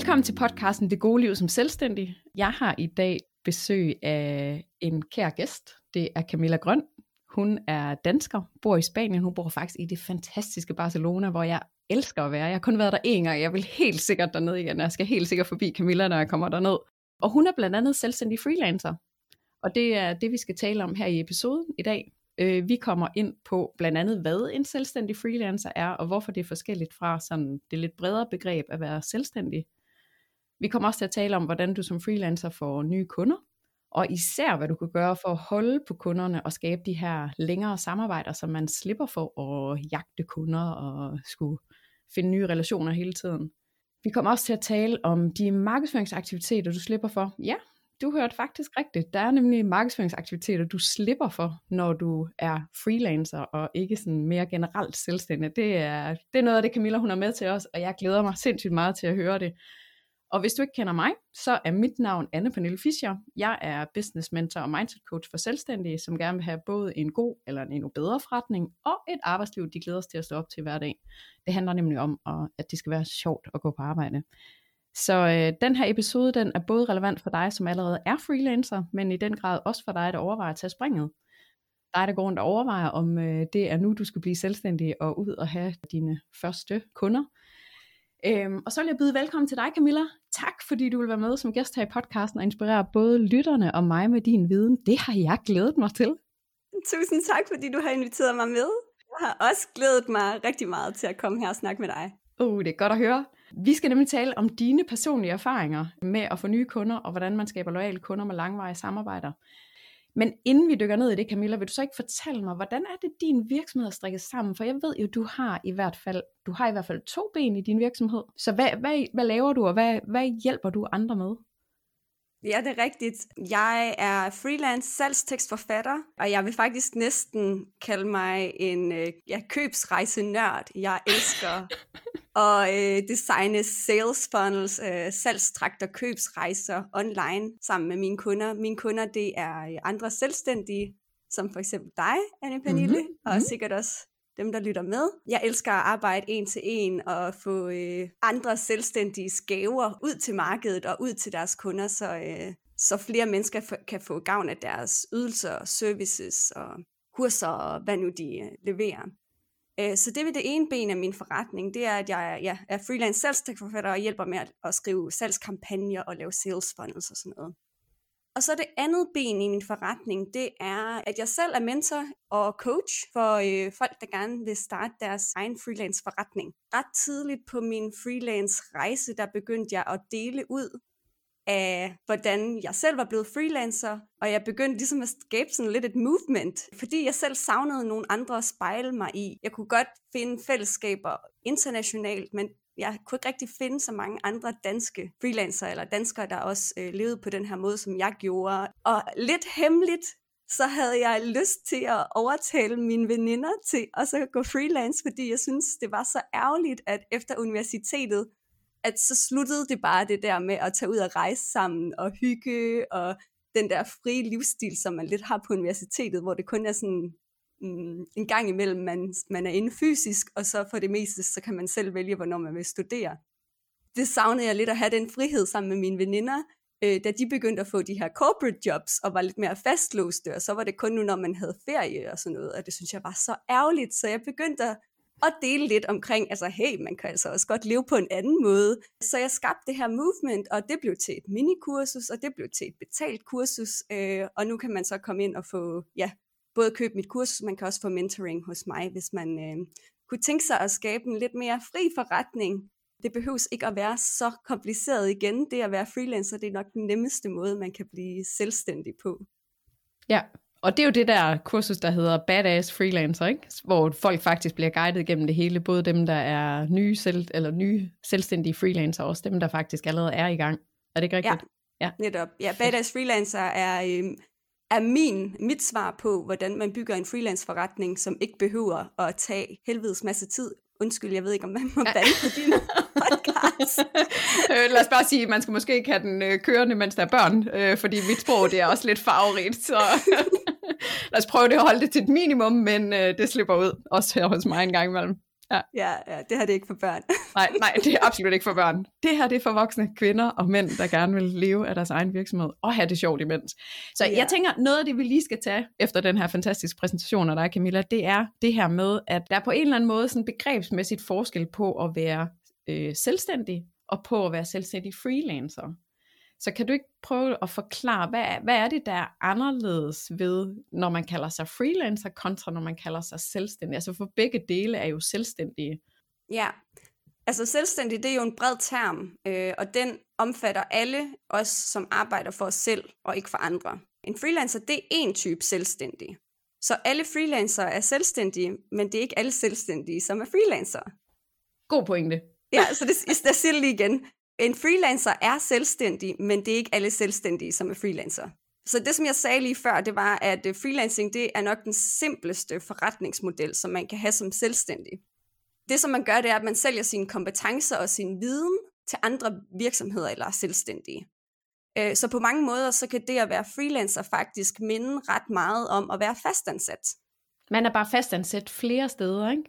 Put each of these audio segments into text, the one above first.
Velkommen til podcasten Det gode liv som selvstændig. Jeg har i dag besøg af en kær gæst. Det er Camilla Grøn. Hun er dansker, bor i Spanien. Hun bor faktisk i det fantastiske Barcelona, hvor jeg elsker at være. Jeg har kun været der én gang, jeg vil helt sikkert derned igen. Jeg skal helt sikkert forbi Camilla, når jeg kommer derned. Og hun er blandt andet selvstændig freelancer. Og det er det, vi skal tale om her i episoden i dag. Øh, vi kommer ind på blandt andet, hvad en selvstændig freelancer er, og hvorfor det er forskelligt fra sådan det lidt bredere begreb at være selvstændig. Vi kommer også til at tale om, hvordan du som freelancer får nye kunder, og især hvad du kan gøre for at holde på kunderne og skabe de her længere samarbejder, så man slipper for at jagte kunder og skulle finde nye relationer hele tiden. Vi kommer også til at tale om de markedsføringsaktiviteter, du slipper for. Ja, du hørte faktisk rigtigt. Der er nemlig markedsføringsaktiviteter, du slipper for, når du er freelancer og ikke sådan mere generelt selvstændig. Det er, det er noget af det, Camilla hun er med til os, og jeg glæder mig sindssygt meget til at høre det. Og hvis du ikke kender mig, så er mit navn Anne Pernille Fischer. Jeg er business mentor og mindset coach for selvstændige, som gerne vil have både en god eller en endnu bedre forretning, og et arbejdsliv, de glæder sig til at stå op til hver dag. Det handler nemlig om, at det skal være sjovt at gå på arbejde. Så øh, den her episode, den er både relevant for dig, som allerede er freelancer, men i den grad også for dig, der overvejer at tage springet. Dig, der går rundt og overvejer, om øh, det er nu, du skal blive selvstændig og ud og have dine første kunder. Øhm, og så vil jeg byde velkommen til dig, Camilla. Tak, fordi du vil være med som gæst her i podcasten og inspirere både lytterne og mig med din viden. Det har jeg glædet mig til. Tusind tak, fordi du har inviteret mig med. Jeg har også glædet mig rigtig meget til at komme her og snakke med dig. Uh, det er godt at høre. Vi skal nemlig tale om dine personlige erfaringer med at få nye kunder, og hvordan man skaber loyale kunder med langvarige samarbejder. Men inden vi dykker ned i det, Camilla, vil du så ikke fortælle mig, hvordan er det, din virksomhed er strikket sammen? For jeg ved jo, du har i hvert fald, du har i hvert fald to ben i din virksomhed. Så hvad, hvad, hvad laver du, og hvad, hvad hjælper du andre med? Ja, det er rigtigt. Jeg er freelance salgstekstforfatter, og jeg vil faktisk næsten kalde mig en øh, ja, købsrejsenørd. Jeg elsker at øh, designe sales funnels, øh, salgstrakter, købsrejser online sammen med mine kunder. Mine kunder, det er øh, andre selvstændige, som for eksempel dig, Anne Pernille, mm-hmm. og mm-hmm. sikkert også dem, der lytter med. Jeg elsker at arbejde en til en og få øh, andre selvstændige gaver ud til markedet og ud til deres kunder, så, øh, så flere mennesker f- kan få gavn af deres ydelser, services og kurser og hvad nu de øh, leverer. Øh, så det er det ene ben af min forretning, det er, at jeg ja, er freelance salgstekstforfatter og hjælper med at, at skrive salgskampagner og lave sales funnels og sådan noget. Og så det andet ben i min forretning, det er, at jeg selv er mentor og coach for øh, folk, der gerne vil starte deres egen freelance forretning. Ret tidligt på min freelance rejse, der begyndte jeg at dele ud af, hvordan jeg selv var blevet freelancer, og jeg begyndte ligesom at skabe sådan lidt et movement, fordi jeg selv savnede nogle andre at spejle mig i. Jeg kunne godt finde fællesskaber internationalt, men jeg kunne ikke rigtig finde så mange andre danske freelancer eller danskere, der også øh, levede på den her måde, som jeg gjorde. Og lidt hemmeligt, så havde jeg lyst til at overtale mine veninder til at så gå freelance, fordi jeg synes, det var så ærgerligt, at efter universitetet, at så sluttede det bare det der med at tage ud og rejse sammen og hygge og den der frie livsstil, som man lidt har på universitetet, hvor det kun er sådan mm, en gang imellem, man, man er inde fysisk, og så for det meste, så kan man selv vælge, hvornår man vil studere. Det savnede jeg lidt at have den frihed sammen med mine veninder, øh, da de begyndte at få de her corporate jobs, og var lidt mere fastlåste, og så var det kun nu, når man havde ferie og sådan noget, og det synes jeg var så ærgerligt, så jeg begyndte at og dele lidt omkring, altså hey, man kan altså også godt leve på en anden måde. Så jeg skabte det her movement, og det blev til et minikursus, og det blev til et betalt kursus, øh, og nu kan man så komme ind og få, ja, både købe mit kursus, man kan også få mentoring hos mig, hvis man øh, kunne tænke sig at skabe en lidt mere fri forretning. Det behøves ikke at være så kompliceret igen. Det at være freelancer, det er nok den nemmeste måde, man kan blive selvstændig på. Ja, og det er jo det der kursus, der hedder Badass Freelancer, ikke? hvor folk faktisk bliver guidet gennem det hele, både dem, der er nye, selv, eller nye selvstændige freelancer, og også dem, der faktisk allerede er i gang. Er det ikke rigtigt? Ja, ja. netop. Ja, Badass Freelancer er, øh, er min, mit svar på, hvordan man bygger en freelance forretning, som ikke behøver at tage helvedes masse tid. Undskyld, jeg ved ikke, om man må bande på din podcast. Øh, lad os bare sige, at man skal måske ikke have den øh, kørende, mens der er børn, øh, fordi mit sprog det er også lidt farverigt, så lad os prøve det at holde det til et minimum, men øh, det slipper ud, også her hos mig en gang imellem. Ja. ja, ja, det her det er ikke for børn. nej, nej, det er absolut ikke for børn. Det her det er for voksne kvinder og mænd, der gerne vil leve af deres egen virksomhed og have det sjovt imens. Så ja. jeg tænker, noget af det, vi lige skal tage efter den her fantastiske præsentation af dig, Camilla, det er det her med, at der er på en eller anden måde sådan begrebsmæssigt forskel på at være øh, selvstændig og på at være selvstændig freelancer. Så kan du ikke prøve at forklare, hvad, hvad er det, der er anderledes ved, når man kalder sig freelancer, kontra når man kalder sig selvstændig? Altså for begge dele er jo selvstændige. Ja, altså selvstændig, det er jo en bred term, øh, og den omfatter alle os, som arbejder for os selv og ikke for andre. En freelancer, det er en type selvstændig. Så alle freelancer er selvstændige, men det er ikke alle selvstændige, som er freelancer. God pointe. Ja, så det, jeg siger det lige igen en freelancer er selvstændig, men det er ikke alle selvstændige, som er freelancer. Så det, som jeg sagde lige før, det var, at øh, freelancing, det er nok den simpleste forretningsmodel, som man kan have som selvstændig. Det, som man gør, det er, at man sælger sine kompetencer og sin viden til andre virksomheder eller selvstændige. Øh, så på mange måder, så kan det at være freelancer faktisk minde ret meget om at være fastansat. Man er bare fastansat flere steder, ikke?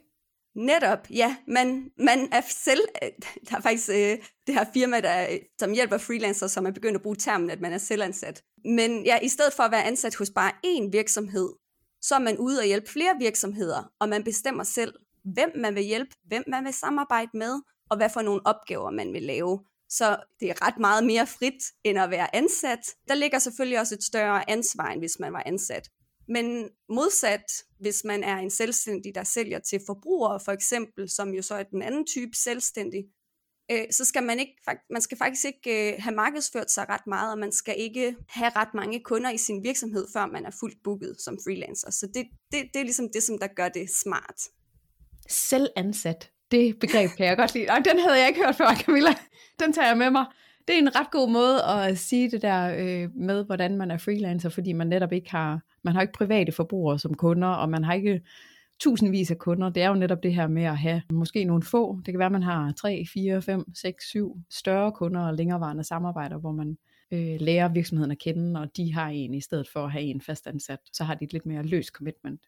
Netop, ja. Man, man er selv... Øh, der er faktisk øh, det her firma, der, som hjælper freelancer, som er begyndt at bruge termen, at man er selvansat. Men ja, i stedet for at være ansat hos bare én virksomhed, så er man ude og hjælpe flere virksomheder, og man bestemmer selv, hvem man vil hjælpe, hvem man vil samarbejde med, og hvad for nogle opgaver man vil lave. Så det er ret meget mere frit end at være ansat. Der ligger selvfølgelig også et større ansvar, end hvis man var ansat. Men modsat, hvis man er en selvstændig, der sælger til forbrugere for eksempel, som jo så er den anden type selvstændig, øh, så skal man ikke, man skal faktisk ikke øh, have markedsført sig ret meget, og man skal ikke have ret mange kunder i sin virksomhed, før man er fuldt booket som freelancer. Så det, det, det er ligesom det, som der gør det smart. Selvansat, det begreb kan jeg godt lide. Og den havde jeg ikke hørt før, Camilla. Den tager jeg med mig det er en ret god måde at sige det der øh, med, hvordan man er freelancer, fordi man netop ikke har, man har ikke private forbrugere som kunder, og man har ikke tusindvis af kunder. Det er jo netop det her med at have måske nogle få. Det kan være, at man har 3, 4, 5, 6, 7 større kunder og længerevarende samarbejder, hvor man øh, lærer virksomheden at kende, og de har en i stedet for at have en fastansat. Så har de et lidt mere løs commitment.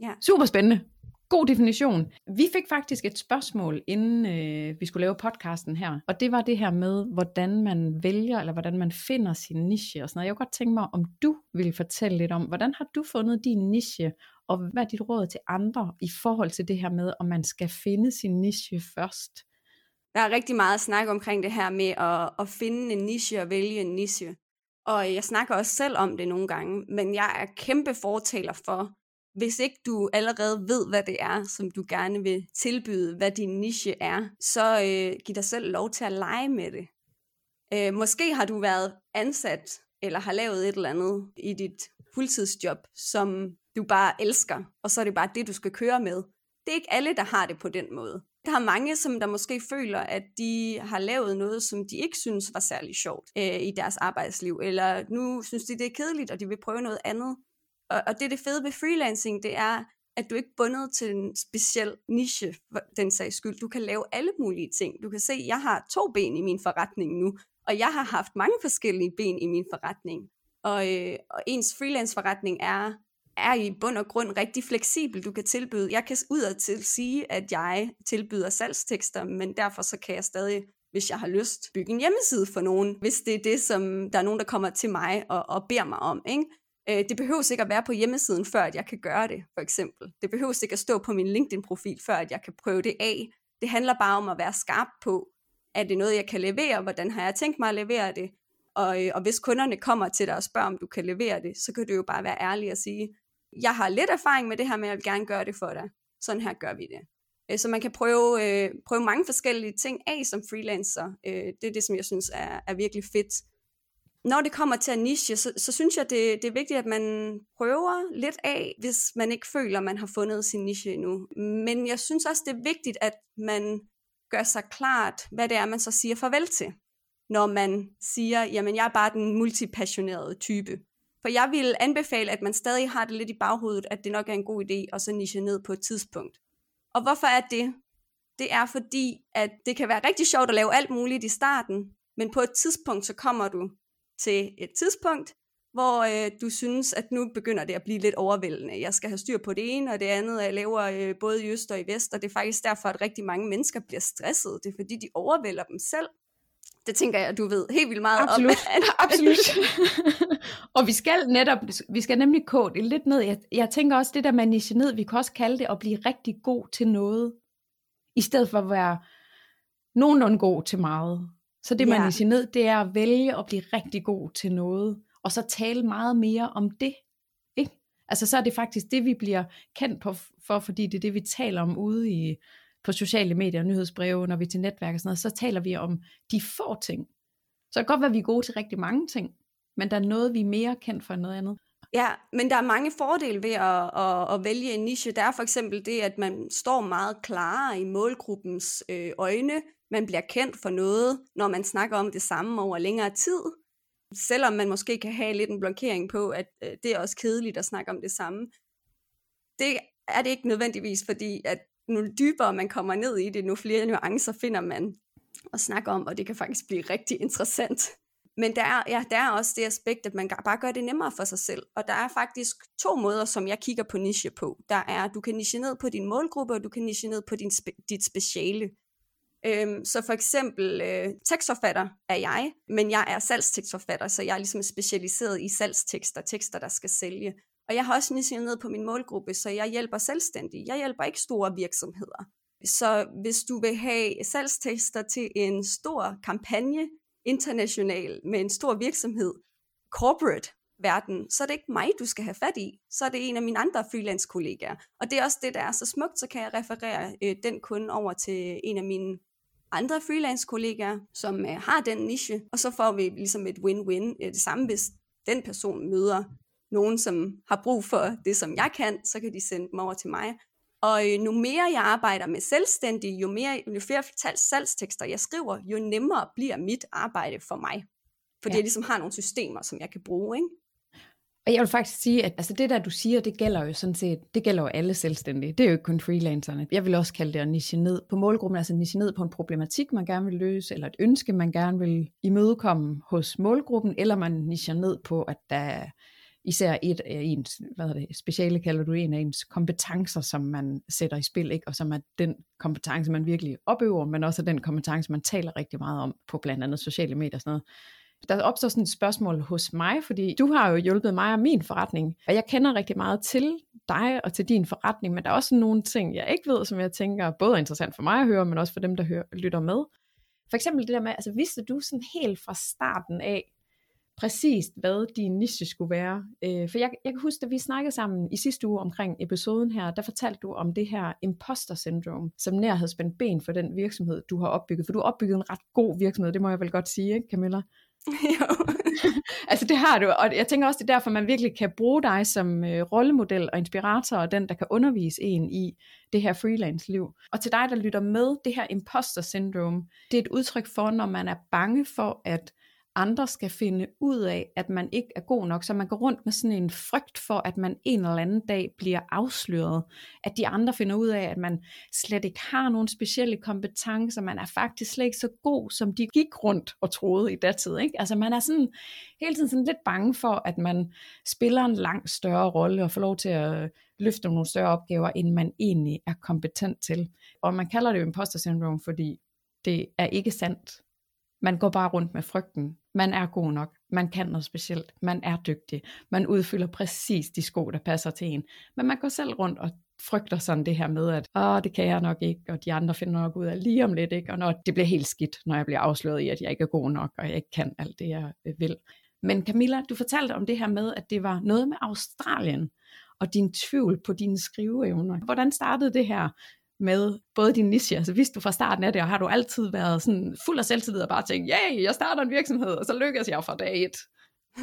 Ja. Super spændende god definition. Vi fik faktisk et spørgsmål, inden øh, vi skulle lave podcasten her, og det var det her med, hvordan man vælger, eller hvordan man finder sin niche og sådan noget. Jeg kunne godt tænke mig, om du ville fortælle lidt om, hvordan har du fundet din niche, og hvad er dit råd til andre i forhold til det her med, om man skal finde sin niche først? Der er rigtig meget snak omkring det her med at, at finde en niche og vælge en niche. Og jeg snakker også selv om det nogle gange, men jeg er kæmpe fortaler for, hvis ikke du allerede ved, hvad det er, som du gerne vil tilbyde, hvad din niche er, så øh, giv dig selv lov til at lege med det. Øh, måske har du været ansat, eller har lavet et eller andet i dit fuldtidsjob, som du bare elsker, og så er det bare det, du skal køre med. Det er ikke alle, der har det på den måde. Der er mange, som der måske føler, at de har lavet noget, som de ikke synes var særlig sjovt øh, i deres arbejdsliv, eller nu synes de, det er kedeligt, og de vil prøve noget andet. Og, og det er det fede ved freelancing, det er, at du ikke er bundet til en speciel niche, for den sags skyld. Du kan lave alle mulige ting. Du kan se, at jeg har to ben i min forretning nu, og jeg har haft mange forskellige ben i min forretning. Og, øh, og ens freelance forretning er, er i bund og grund rigtig fleksibel. Du kan tilbyde, jeg kan udadtil sige, at jeg tilbyder salgstekster, men derfor så kan jeg stadig hvis jeg har lyst, bygge en hjemmeside for nogen, hvis det er det, som der er nogen, der kommer til mig og, og beder mig om. Ikke? Øh, det behøver ikke at være på hjemmesiden, før at jeg kan gøre det, for eksempel. Det behøver ikke at stå på min LinkedIn-profil, før at jeg kan prøve det af. Det handler bare om at være skarp på, er det noget, jeg kan levere? Hvordan har jeg tænkt mig at levere det? Og, øh, og hvis kunderne kommer til dig og spørger, om du kan levere det, så kan du jo bare være ærlig og sige, jeg har lidt erfaring med det her, men jeg vil gerne gøre det for dig. Sådan her gør vi det. Øh, så man kan prøve, øh, prøve mange forskellige ting af som freelancer. det er det, som jeg synes er, er virkelig fedt når det kommer til at niche, så, så synes jeg, det, det er vigtigt, at man prøver lidt af, hvis man ikke føler, man har fundet sin niche endnu. Men jeg synes også, det er vigtigt, at man gør sig klart, hvad det er, man så siger farvel til. Når man siger, jamen jeg er bare den multipassionerede type. For jeg vil anbefale, at man stadig har det lidt i baghovedet, at det nok er en god idé at så niche ned på et tidspunkt. Og hvorfor er det? Det er fordi, at det kan være rigtig sjovt at lave alt muligt i starten, men på et tidspunkt, så kommer du til et tidspunkt, hvor øh, du synes, at nu begynder det at blive lidt overvældende. Jeg skal have styr på det ene og det andet, og jeg laver øh, både i øst og i vest, og det er faktisk derfor, at rigtig mange mennesker bliver stresset. Det er fordi, de overvælder dem selv. Det tænker jeg, du ved helt vildt meget Absolut. om. Absolut. og vi skal netop, vi skal nemlig kode det lidt ned. Jeg, jeg tænker også, det der med ned, vi kan også kalde det at blive rigtig god til noget, i stedet for at være nogenlunde god til meget. Så det, man ja. niche ned, det er at vælge at blive rigtig god til noget, og så tale meget mere om det. Ikke? Altså så er det faktisk det, vi bliver kendt på, for, fordi det er det, vi taler om ude i, på sociale medier og nyhedsbreve, når vi er til netværk og sådan noget, så taler vi om de få ting. Så det kan godt være, at vi er gode til rigtig mange ting, men der er noget, vi er mere kendt for end noget andet. Ja, men der er mange fordele ved at, at, at vælge en niche. Der er for eksempel det, at man står meget klarere i målgruppens øh, øjne. Man bliver kendt for noget, når man snakker om det samme over længere tid. Selvom man måske kan have lidt en blokering på, at øh, det er også kedeligt at snakke om det samme. Det er det ikke nødvendigvis, fordi at nu dybere man kommer ned i det, nu flere nuancer finder man at snakke om, og det kan faktisk blive rigtig interessant. Men der er, ja, der er også det aspekt, at man bare gør det nemmere for sig selv. Og der er faktisk to måder, som jeg kigger på niche på. Der er, du kan niche ned på din målgruppe, og du kan niche ned på din spe- dit speciale. Øhm, så for eksempel øh, tekstforfatter er jeg, men jeg er salgstekstforfatter, så jeg er ligesom specialiseret i salgstekster, tekster, der skal sælge. Og jeg har også nichet ned på min målgruppe, så jeg hjælper selvstændige. Jeg hjælper ikke store virksomheder. Så hvis du vil have salgstekster til en stor kampagne, international, med en stor virksomhed, corporate verden, så er det ikke mig, du skal have fat i. Så er det en af mine andre freelance kollegaer. Og det er også det, der er så smukt, så kan jeg referere øh, den kunde over til en af mine andre freelance kollegaer, som øh, har den niche, og så får vi ligesom et win-win. Det samme, hvis den person møder nogen, som har brug for det, som jeg kan, så kan de sende dem over til mig. Og øh, nu mere jeg arbejder med selvstændig, jo, mere, jo flere salgstekster jeg skriver, jo nemmere bliver mit arbejde for mig. Fordi ja. jeg ligesom har nogle systemer, som jeg kan bruge. Ikke? Og jeg vil faktisk sige, at altså det der, du siger, det gælder jo sådan set, det gælder jo alle selvstændige. Det er jo ikke kun freelancerne. Jeg vil også kalde det at niche ned på målgruppen, altså niche ned på en problematik, man gerne vil løse, eller et ønske, man gerne vil imødekomme hos målgruppen, eller man nicher ned på, at der især et af ens, hvad hedder det, speciale kalder du en af ens kompetencer, som man sætter i spil, ikke? og som er den kompetence, man virkelig opøver, men også den kompetence, man taler rigtig meget om på blandt andet sociale medier og sådan noget. Der opstår sådan et spørgsmål hos mig, fordi du har jo hjulpet mig og min forretning, og jeg kender rigtig meget til dig og til din forretning, men der er også nogle ting, jeg ikke ved, som jeg tænker både er interessant for mig at høre, men også for dem, der hører, lytter med. For eksempel det der med, altså vidste du sådan helt fra starten af, præcist, hvad din niche skulle være. Øh, for jeg, jeg kan huske, at vi snakkede sammen i sidste uge omkring episoden her, der fortalte du om det her imposter syndrome, som nær havde spændt ben for den virksomhed, du har opbygget. For du har opbygget en ret god virksomhed, det må jeg vel godt sige, ikke Camilla? Jo. altså det har du, og jeg tænker også, det er derfor, man virkelig kan bruge dig som øh, rollemodel og inspirator, og den, der kan undervise en i det her freelance-liv. Og til dig, der lytter med, det her imposter syndrome, det er et udtryk for, når man er bange for, at andre skal finde ud af, at man ikke er god nok, så man går rundt med sådan en frygt for, at man en eller anden dag bliver afsløret, at de andre finder ud af, at man slet ikke har nogen specielle kompetencer, man er faktisk slet ikke så god, som de gik rundt og troede i datid. Ikke? Altså man er sådan hele tiden sådan lidt bange for, at man spiller en langt større rolle og får lov til at løfte nogle større opgaver, end man egentlig er kompetent til. Og man kalder det jo imposter syndrome, fordi det er ikke sandt. Man går bare rundt med frygten. Man er god nok. Man kan noget specielt. Man er dygtig. Man udfylder præcis de sko, der passer til en. Men man går selv rundt og frygter sådan det her med, at Åh, det kan jeg nok ikke, og de andre finder nok ud af lige om lidt, ikke? og når det bliver helt skidt, når jeg bliver afsløret i, at jeg ikke er god nok, og jeg ikke kan alt det, jeg øh, vil. Men Camilla, du fortalte om det her med, at det var noget med Australien, og din tvivl på dine skriveevner. Hvordan startede det her? Med både din niche, altså vidste du fra starten af det, og har du altid været sådan fuld af selvtillid og bare tænkt, ja, yeah, jeg starter en virksomhed, og så lykkes jeg fra dag et.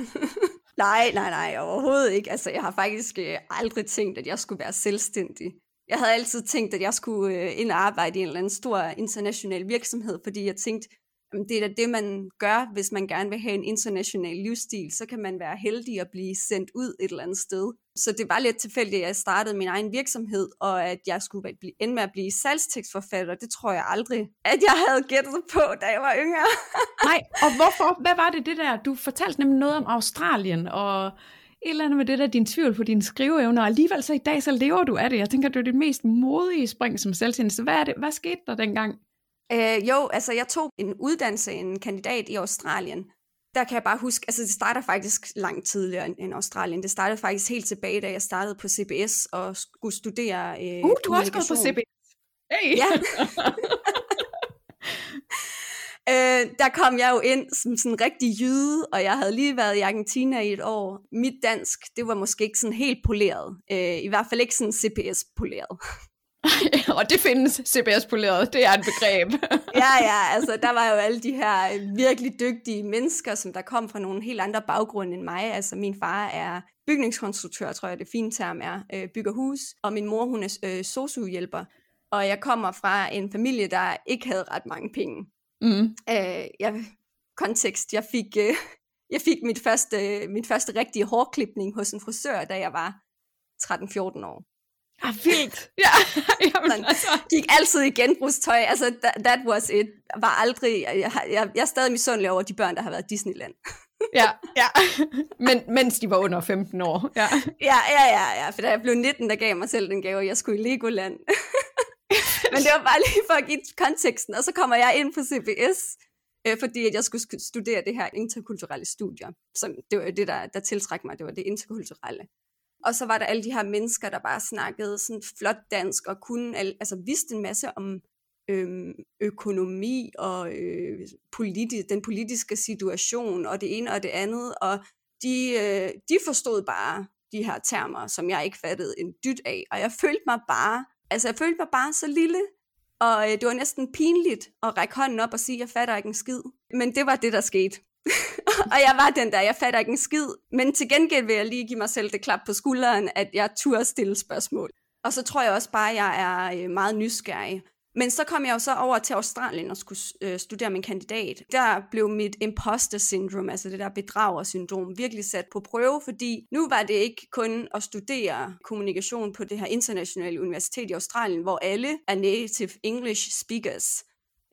nej, nej, nej, overhovedet ikke. Altså, jeg har faktisk øh, aldrig tænkt, at jeg skulle være selvstændig. Jeg havde altid tænkt, at jeg skulle øh, ind og arbejde i en eller anden stor international virksomhed, fordi jeg tænkte, det er da det, man gør, hvis man gerne vil have en international livsstil. Så kan man være heldig at blive sendt ud et eller andet sted. Så det var lidt tilfældigt, at jeg startede min egen virksomhed, og at jeg skulle ende med at blive salgstekstforfatter. Det tror jeg aldrig, at jeg havde gættet på, da jeg var yngre. Nej, og hvorfor? Hvad var det det der? Du fortalte nemlig noget om Australien, og et eller andet med det der, din tvivl på dine skriveevner, og alligevel så i dag, så lever du af det. Jeg tænker, det er det mest modige spring som selvstændig. Så hvad, er det, hvad skete der dengang? Øh, jo, altså jeg tog en uddannelse, en kandidat i Australien. Der kan jeg bare huske, altså det starter faktisk langt tidligere end Australien. Det startede faktisk helt tilbage, da jeg startede på CBS og skulle studere øh, Uh, du har også gået på CBS. Hey. Ja. øh, der kom jeg jo ind som sådan en rigtig jyde, og jeg havde lige været i Argentina i et år. Mit dansk, det var måske ikke sådan helt poleret. Øh, I hvert fald ikke sådan CPS-poleret. og det findes CBS-poleret, det er et begreb. ja, ja, altså der var jo alle de her virkelig dygtige mennesker, som der kom fra nogle helt andre baggrunde end mig. Altså min far er bygningskonstruktør, tror jeg det fine term er, øh, bygger hus, og min mor hun er øh, sosuhjælper. Og jeg kommer fra en familie, der ikke havde ret mange penge. Mm. Øh, jeg, kontekst, jeg fik, øh, jeg fik mit første, mit første rigtige hårklipning hos en frisør, da jeg var 13-14 år. Ah, vildt. Ja, jamen, Sådan, altså. Gik altid i genbrugstøj. Altså, that, that was it. Var aldrig... Jeg, jeg, jeg er stadig misundelig over de børn, der har været i Disneyland. ja, ja. Men, mens de var under 15 år. Ja. ja, ja, ja, ja. For da jeg blev 19, der gav mig selv den gave, jeg skulle i Legoland. Men det var bare lige for at give konteksten. Og så kommer jeg ind på CBS, øh, fordi at jeg skulle studere det her interkulturelle studier. Som, det var det, der, der tiltrækker mig. Det var det interkulturelle. Og så var der alle de her mennesker, der bare snakkede sådan flot dansk og kunne, altså vidste en masse om øhm, økonomi og øh, politi- den politiske situation og det ene og det andet. Og de, øh, de forstod bare de her termer, som jeg ikke fattede en dyt af. Og jeg følte mig bare, altså jeg følte mig bare så lille, og øh, det var næsten pinligt at række hånden op og sige, jeg fatter ikke en skid. Men det var det, der skete. og jeg var den der, jeg fatter ikke en skid. Men til gengæld vil jeg lige give mig selv det klap på skulderen, at jeg turde stille spørgsmål. Og så tror jeg også bare, at jeg er øh, meget nysgerrig. Men så kom jeg jo så over til Australien og skulle øh, studere min kandidat. Der blev mit imposter syndrome, altså det der bedragersyndrom, virkelig sat på prøve, fordi nu var det ikke kun at studere kommunikation på det her internationale universitet i Australien, hvor alle er native English speakers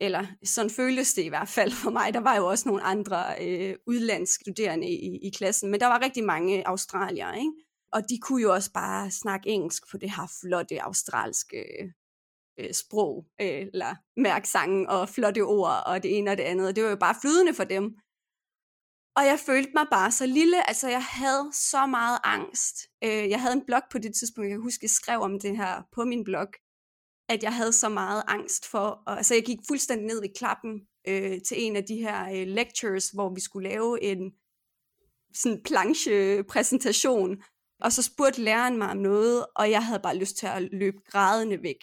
eller sådan føltes det i hvert fald for mig. Der var jo også nogle andre øh, udlandske studerende i, i klassen, men der var rigtig mange australiere, ikke? Og de kunne jo også bare snakke engelsk på det her flotte australske øh, sprog, øh, eller mærke sangen og flotte ord og det ene og det andet. Og det var jo bare flydende for dem. Og jeg følte mig bare så lille, altså jeg havde så meget angst. Øh, jeg havde en blog på det tidspunkt, jeg kan huske, jeg skrev om det her på min blog, at jeg havde så meget angst for, og, altså jeg gik fuldstændig ned i klappen øh, til en af de her øh, lectures, hvor vi skulle lave en sådan planche-præsentation, og så spurgte læreren mig om noget, og jeg havde bare lyst til at løbe grædende væk.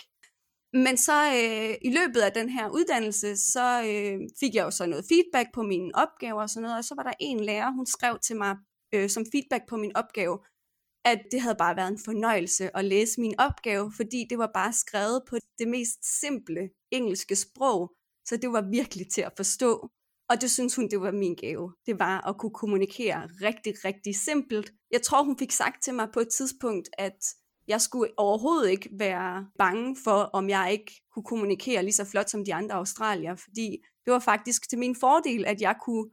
Men så øh, i løbet af den her uddannelse, så øh, fik jeg jo så noget feedback på mine opgaver og sådan noget, og så var der en lærer, hun skrev til mig øh, som feedback på min opgave, at det havde bare været en fornøjelse at læse min opgave, fordi det var bare skrevet på det mest simple engelske sprog, så det var virkelig til at forstå. Og det synes hun, det var min gave. Det var at kunne kommunikere rigtig, rigtig simpelt. Jeg tror, hun fik sagt til mig på et tidspunkt, at jeg skulle overhovedet ikke være bange for, om jeg ikke kunne kommunikere lige så flot som de andre australier, fordi det var faktisk til min fordel, at jeg kunne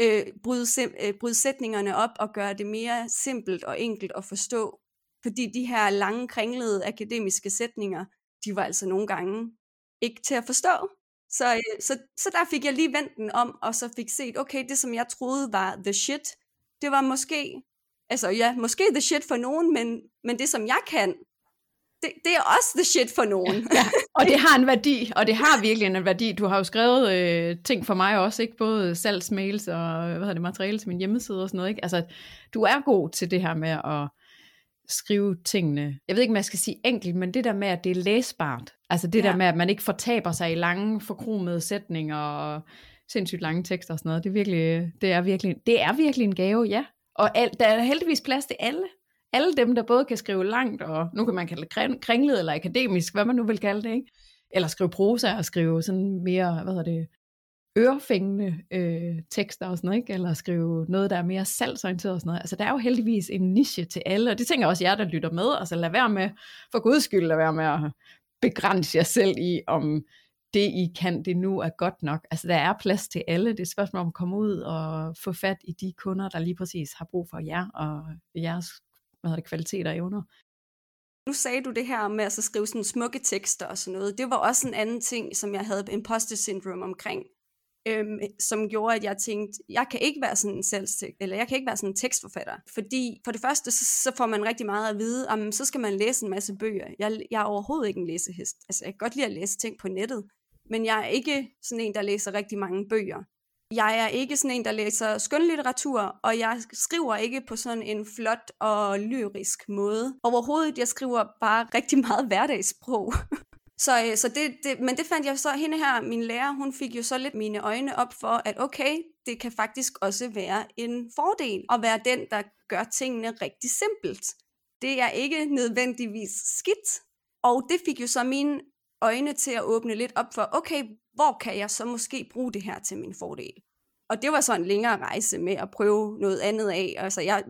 øh, bryde, øh, bryde sætningerne op og gøre det mere simpelt og enkelt at forstå. Fordi de her lange, kringlede akademiske sætninger, de var altså nogle gange ikke til at forstå. Så, øh, så, så der fik jeg lige vendt den om, og så fik set, okay, det som jeg troede var the shit, det var måske, altså ja, måske the shit for nogen, men, men det som jeg kan, det, det er også the shit for nogen. Ja, og det har en værdi, og det har virkelig en værdi. Du har jo skrevet øh, ting for mig også, ikke? Både salgsmails og hvad hedder det, materiale til min hjemmeside og sådan noget. Ikke? Altså, du er god til det her med at skrive tingene. Jeg ved ikke, om jeg skal sige enkelt, men det der med, at det er læsbart. Altså det ja. der med, at man ikke fortaber sig i lange, forkromede sætninger og sindssygt lange tekster og sådan noget. Det er virkelig, det er virkelig, det er virkelig en gave, ja. Og al, der er heldigvis plads til alle alle dem, der både kan skrive langt, og nu kan man kalde det kringlet eller akademisk, hvad man nu vil kalde det, ikke? eller skrive prosa og skrive sådan mere, hvad hedder det, ørefængende øh, tekster og sådan noget, ikke? eller skrive noget, der er mere salgsorienteret og sådan noget. Altså der er jo heldigvis en niche til alle, og det tænker også jer, der lytter med. Altså lad være med, for guds skyld, lad være med at begrænse jer selv i, om det I kan, det nu er godt nok. Altså der er plads til alle. Det er et spørgsmål om at komme ud og få fat i de kunder, der lige præcis har brug for jer og jeres hvad hedder det, kvaliteter og evner. Nu sagde du det her med at så skrive sådan smukke tekster og sådan noget. Det var også en anden ting, som jeg havde imposter syndrome omkring. Øhm, som gjorde, at jeg tænkte, jeg kan ikke være sådan en selvstek, eller jeg kan ikke være sådan en tekstforfatter. Fordi for det første, så, så får man rigtig meget at vide, om så skal man læse en masse bøger. Jeg, jeg er overhovedet ikke en læsehest. Altså, jeg kan godt lide at læse ting på nettet, men jeg er ikke sådan en, der læser rigtig mange bøger. Jeg er ikke sådan en, der læser skønlitteratur, og jeg skriver ikke på sådan en flot og lyrisk måde. Overhovedet, jeg skriver bare rigtig meget hverdagssprog. så, øh, så det, det, men det fandt jeg så, hende her, min lærer, hun fik jo så lidt mine øjne op for, at okay, det kan faktisk også være en fordel at være den, der gør tingene rigtig simpelt. Det er ikke nødvendigvis skidt, og det fik jo så mine øjne til at åbne lidt op for, okay, hvor kan jeg så måske bruge det her til min fordel? Og det var så en længere rejse med at prøve noget andet af. Altså jeg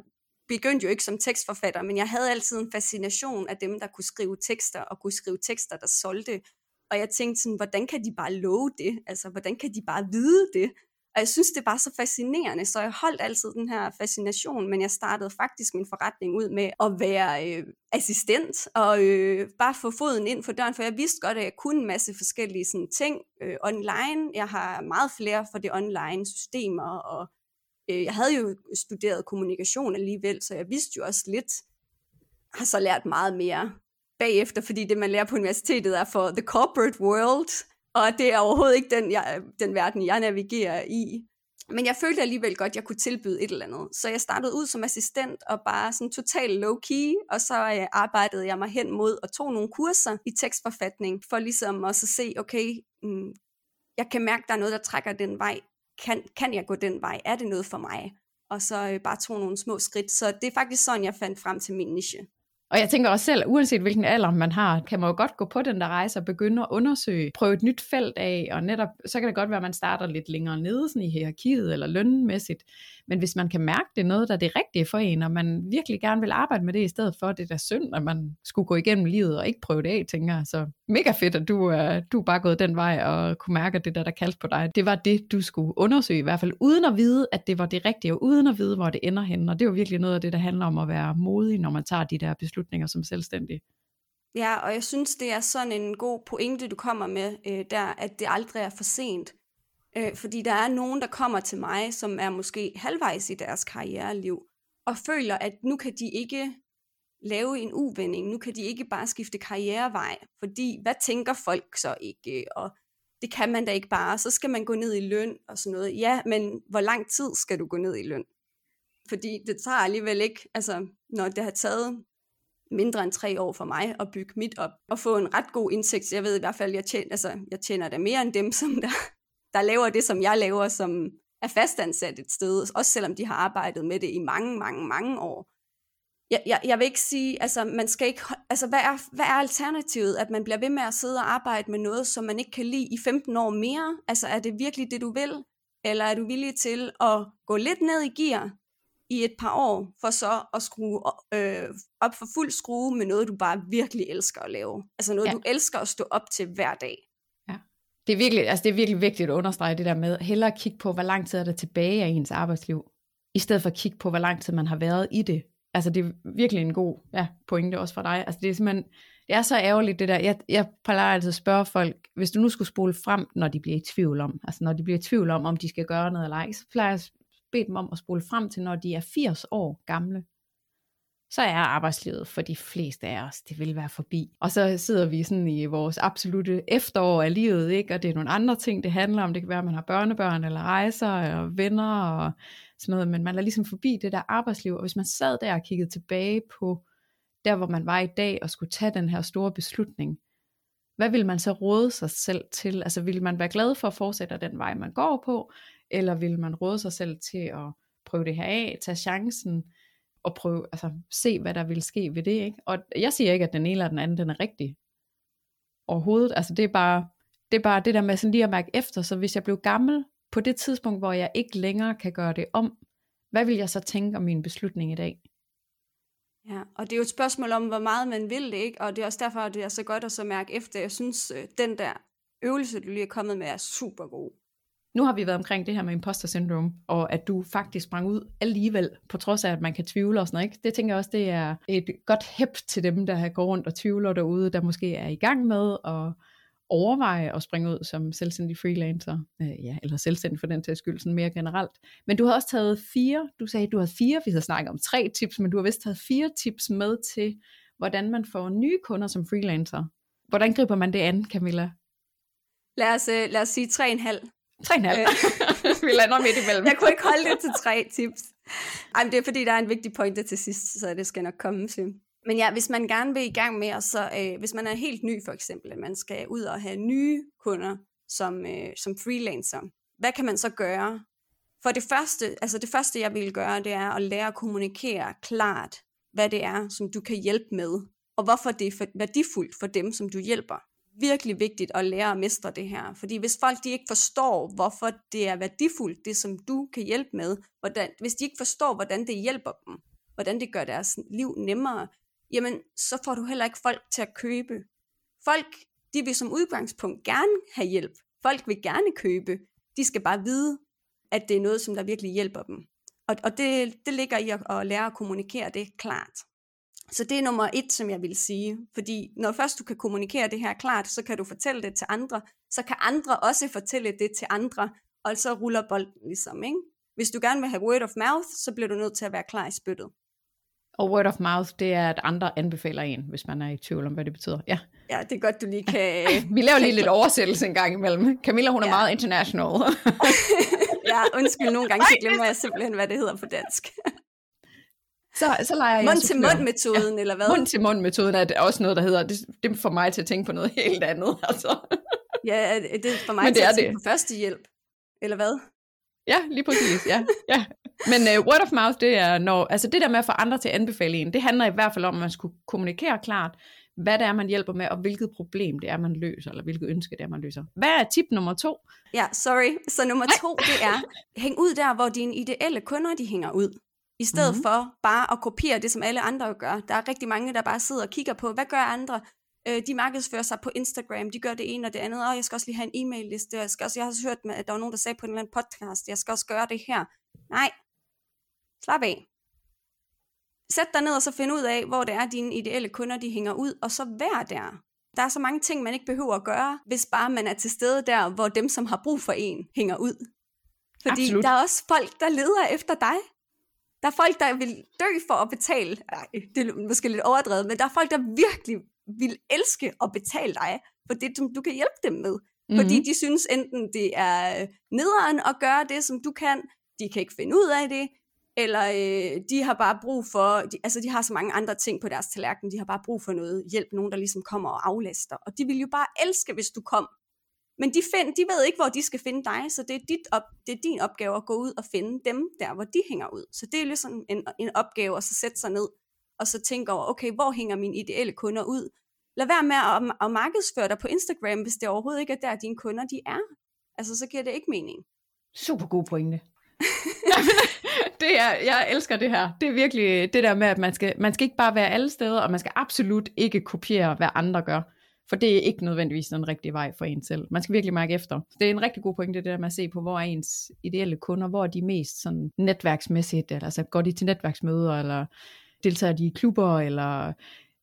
begyndte jo ikke som tekstforfatter, men jeg havde altid en fascination af dem, der kunne skrive tekster, og kunne skrive tekster, der solgte. Og jeg tænkte sådan, hvordan kan de bare love det? Altså, hvordan kan de bare vide det? Og jeg synes, det er bare så fascinerende, så jeg holdt altid den her fascination, men jeg startede faktisk min forretning ud med at være øh, assistent og øh, bare få foden ind for døren, for jeg vidste godt, at jeg kunne en masse forskellige sådan, ting øh, online. Jeg har meget flere for det online systemer, og øh, jeg havde jo studeret kommunikation alligevel, så jeg vidste jo også lidt, har så lært meget mere bagefter, fordi det, man lærer på universitetet, er for the corporate world, og det er overhovedet ikke den, jeg, den verden, jeg navigerer i. Men jeg følte alligevel godt, at jeg kunne tilbyde et eller andet. Så jeg startede ud som assistent og bare sådan total low-key, og så øh, arbejdede jeg mig hen mod og tog nogle kurser i tekstforfatning, for ligesom også at se, okay, mm, jeg kan mærke, at der er noget, der trækker den vej. Kan, kan jeg gå den vej? Er det noget for mig? Og så øh, bare tog nogle små skridt. Så det er faktisk sådan, jeg fandt frem til min niche. Og jeg tænker også selv, uanset hvilken alder man har, kan man jo godt gå på den der rejse og begynde at undersøge, prøve et nyt felt af, og netop, så kan det godt være, at man starter lidt længere nede sådan i hierarkiet eller lønmæssigt. Men hvis man kan mærke, det er noget, der er det rigtige for en, og man virkelig gerne vil arbejde med det i stedet for, det er da synd, at man skulle gå igennem livet og ikke prøve det af, tænker jeg. Så mega fedt, at du, er, du er bare gået den vej og kunne mærke, at det der, der kaldte på dig, det var det, du skulle undersøge i hvert fald, uden at vide, at det var det rigtige, og uden at vide, hvor det ender hen. Og det er jo virkelig noget af det, der handler om at være modig, når man tager de der beslutninger som selvstændig. Ja, og jeg synes, det er sådan en god pointe, du kommer med øh, der, at det aldrig er for sent. Øh, fordi der er nogen, der kommer til mig, som er måske halvvejs i deres karriereliv, og føler, at nu kan de ikke lave en uvending, nu kan de ikke bare skifte karrierevej, fordi hvad tænker folk så ikke, og det kan man da ikke bare, så skal man gå ned i løn og sådan noget. Ja, men hvor lang tid skal du gå ned i løn? Fordi det tager alligevel ikke, altså når det har taget mindre end tre år for mig at bygge mit op, og få en ret god indsigt. Jeg ved i hvert fald, jeg tjener, altså, jeg tjener da mere end dem, som der, der laver det, som jeg laver, som er fastansat et sted, også selvom de har arbejdet med det i mange, mange, mange år. Jeg, jeg, jeg vil ikke sige, altså, man skal ikke, altså hvad, er, hvad er alternativet? At man bliver ved med at sidde og arbejde med noget, som man ikke kan lide i 15 år mere? Altså er det virkelig det, du vil? Eller er du villig til at gå lidt ned i gear i et par år, for så at skrue øh, op for fuld skrue med noget, du bare virkelig elsker at lave? Altså noget, ja. du elsker at stå op til hver dag det er, virkelig, altså det er virkelig vigtigt at understrege det der med, hellere kigge på, hvor lang tid er der tilbage af ens arbejdsliv, i stedet for at kigge på, hvor lang tid man har været i det. Altså det er virkelig en god ja, pointe også for dig. Altså det er simpelthen, det er så ærgerligt det der, jeg, jeg plejer altid at spørge folk, hvis du nu skulle spole frem, når de bliver i tvivl om, altså når de bliver i tvivl om, om de skal gøre noget eller ej, så plejer jeg at bede dem om at spole frem til, når de er 80 år gamle så er arbejdslivet for de fleste af os, det vil være forbi. Og så sidder vi sådan i vores absolute efterår af livet, ikke? og det er nogle andre ting, det handler om. Det kan være, at man har børnebørn, eller rejser, og venner, og sådan noget, men man er ligesom forbi det der arbejdsliv. Og hvis man sad der og kiggede tilbage på der, hvor man var i dag, og skulle tage den her store beslutning, hvad vil man så råde sig selv til? Altså vil man være glad for at fortsætte den vej, man går på, eller vil man råde sig selv til at prøve det her af, tage chancen, og prøve, altså se, hvad der vil ske ved det, ikke? Og jeg siger ikke, at den ene eller den anden, den er rigtig. Overhovedet, altså det er bare, Det er bare det der med sådan lige at mærke efter, så hvis jeg blev gammel på det tidspunkt, hvor jeg ikke længere kan gøre det om, hvad vil jeg så tænke om min beslutning i dag? Ja, og det er jo et spørgsmål om, hvor meget man vil det, ikke? Og det er også derfor, at det er så godt at så mærke efter. Jeg synes, øh, den der øvelse, du lige er kommet med, er super god. Nu har vi været omkring det her med imposter syndrome, og at du faktisk sprang ud alligevel, på trods af, at man kan tvivle og sådan noget. Ikke? Det tænker jeg også, det er et godt hæb til dem, der går rundt og tvivler derude, der måske er i gang med at overveje at springe ud som selvstændig freelancer, øh, ja, eller selvstændig for den til skyld, sådan mere generelt. Men du har også taget fire, du sagde, du havde fire, vi havde snakket om tre tips, men du har vist taget fire tips med til, hvordan man får nye kunder som freelancer. Hvordan griber man det an, Camilla? Lad os, øh, lad os sige tre en halv. Tre en halv. Øh. vi lander midt imellem. Jeg kunne ikke holde det til tre tips. Ej, det er fordi, der er en vigtig pointe til sidst, så det skal nok komme til. Men ja, hvis man gerne vil i gang med, og så, øh, hvis man er helt ny for eksempel, at man skal ud og have nye kunder som, øh, som freelancer, hvad kan man så gøre? For det første, altså det første jeg vil gøre, det er at lære at kommunikere klart, hvad det er, som du kan hjælpe med, og hvorfor det er værdifuldt for dem, som du hjælper. Virkelig vigtigt at lære at mestre det her, fordi hvis folk de ikke forstår, hvorfor det er værdifuldt, det som du kan hjælpe med, hvordan, hvis de ikke forstår, hvordan det hjælper dem, hvordan det gør deres liv nemmere, jamen så får du heller ikke folk til at købe. Folk, de vil som udgangspunkt gerne have hjælp. Folk vil gerne købe. De skal bare vide, at det er noget, som der virkelig hjælper dem. Og, og det, det ligger i at, at lære at kommunikere det klart. Så det er nummer et, som jeg vil sige. Fordi når først du kan kommunikere det her klart, så kan du fortælle det til andre. Så kan andre også fortælle det til andre, og så ruller bolden ligesom. Ikke? Hvis du gerne vil have word of mouth, så bliver du nødt til at være klar i spyttet. Og word of mouth, det er, at andre anbefaler en, hvis man er i tvivl om, hvad det betyder. Ja, ja det er godt, du lige kan... Vi laver lige lidt oversættelse en gang imellem. Camilla, hun er ja. meget international. ja, undskyld, nogle gange så glemmer jeg simpelthen, hvad det hedder på dansk. Så, så leger jeg mund til mund metoden, ja, eller hvad? Mund til mund metoden er også noget, der hedder, det, det får mig til at tænke på noget helt andet. Altså. ja, det er for mig Men det til at tænke det. på førstehjælp, eller hvad? Ja, lige præcis, ja. ja. Men uh, word of mouth, det er, når, altså det der med at få andre til at anbefale en, det handler i hvert fald om, at man skulle kommunikere klart, hvad det er, man hjælper med, og hvilket problem det er, man løser, eller hvilket ønske det er, man løser. Hvad er tip nummer to? Ja, sorry. Så nummer to, det er, hæng ud der, hvor dine ideelle kunder, de hænger ud. I stedet mm-hmm. for bare at kopiere det, som alle andre gør. Der er rigtig mange, der bare sidder og kigger på, hvad gør andre? Øh, de markedsfører sig på Instagram, de gør det ene og det andet, og jeg skal også lige have en e-mail-liste, jeg, skal også, jeg har hørt, at der var nogen, der sagde på en eller anden podcast, jeg skal også gøre det her. Nej, slap af. Sæt dig ned og så find ud af, hvor det er, dine ideelle kunder de hænger ud, og så vær der. Der er så mange ting, man ikke behøver at gøre, hvis bare man er til stede der, hvor dem, som har brug for en, hænger ud. Fordi Absolut. der er også folk, der leder efter dig. Der er folk, der vil dø for at betale. Ej, det er måske lidt overdrevet, men der er folk, der virkelig vil elske at betale dig for det, som du kan hjælpe dem med. Mm-hmm. Fordi de synes enten det er nederen at gøre det, som du kan, de kan ikke finde ud af det, eller øh, de har bare brug for, de, altså de har så mange andre ting på deres tallerken, de har bare brug for noget hjælp, nogen der ligesom kommer og aflaster, og de vil jo bare elske, hvis du kom. Men de, find, de ved ikke, hvor de skal finde dig, så det er, dit op, det er din opgave at gå ud og finde dem der, hvor de hænger ud. Så det er ligesom en, en opgave at så sætte sig ned og så tænke over, okay, hvor hænger mine ideelle kunder ud? Lad være med at, at markedsføre dig på Instagram, hvis det overhovedet ikke er der, dine kunder de er. Altså, så giver det ikke mening. Super god pointe. det er, jeg elsker det her. Det er virkelig det der med, at man skal, man skal ikke bare være alle steder, og man skal absolut ikke kopiere, hvad andre gør. For det er ikke nødvendigvis den rigtige vej for en selv. Man skal virkelig mærke efter. Det er en rigtig god pointe, det der med at se på, hvor er ens ideelle kunder, hvor er de mest sådan netværksmæssigt, eller altså går de til netværksmøder, eller deltager de i klubber, eller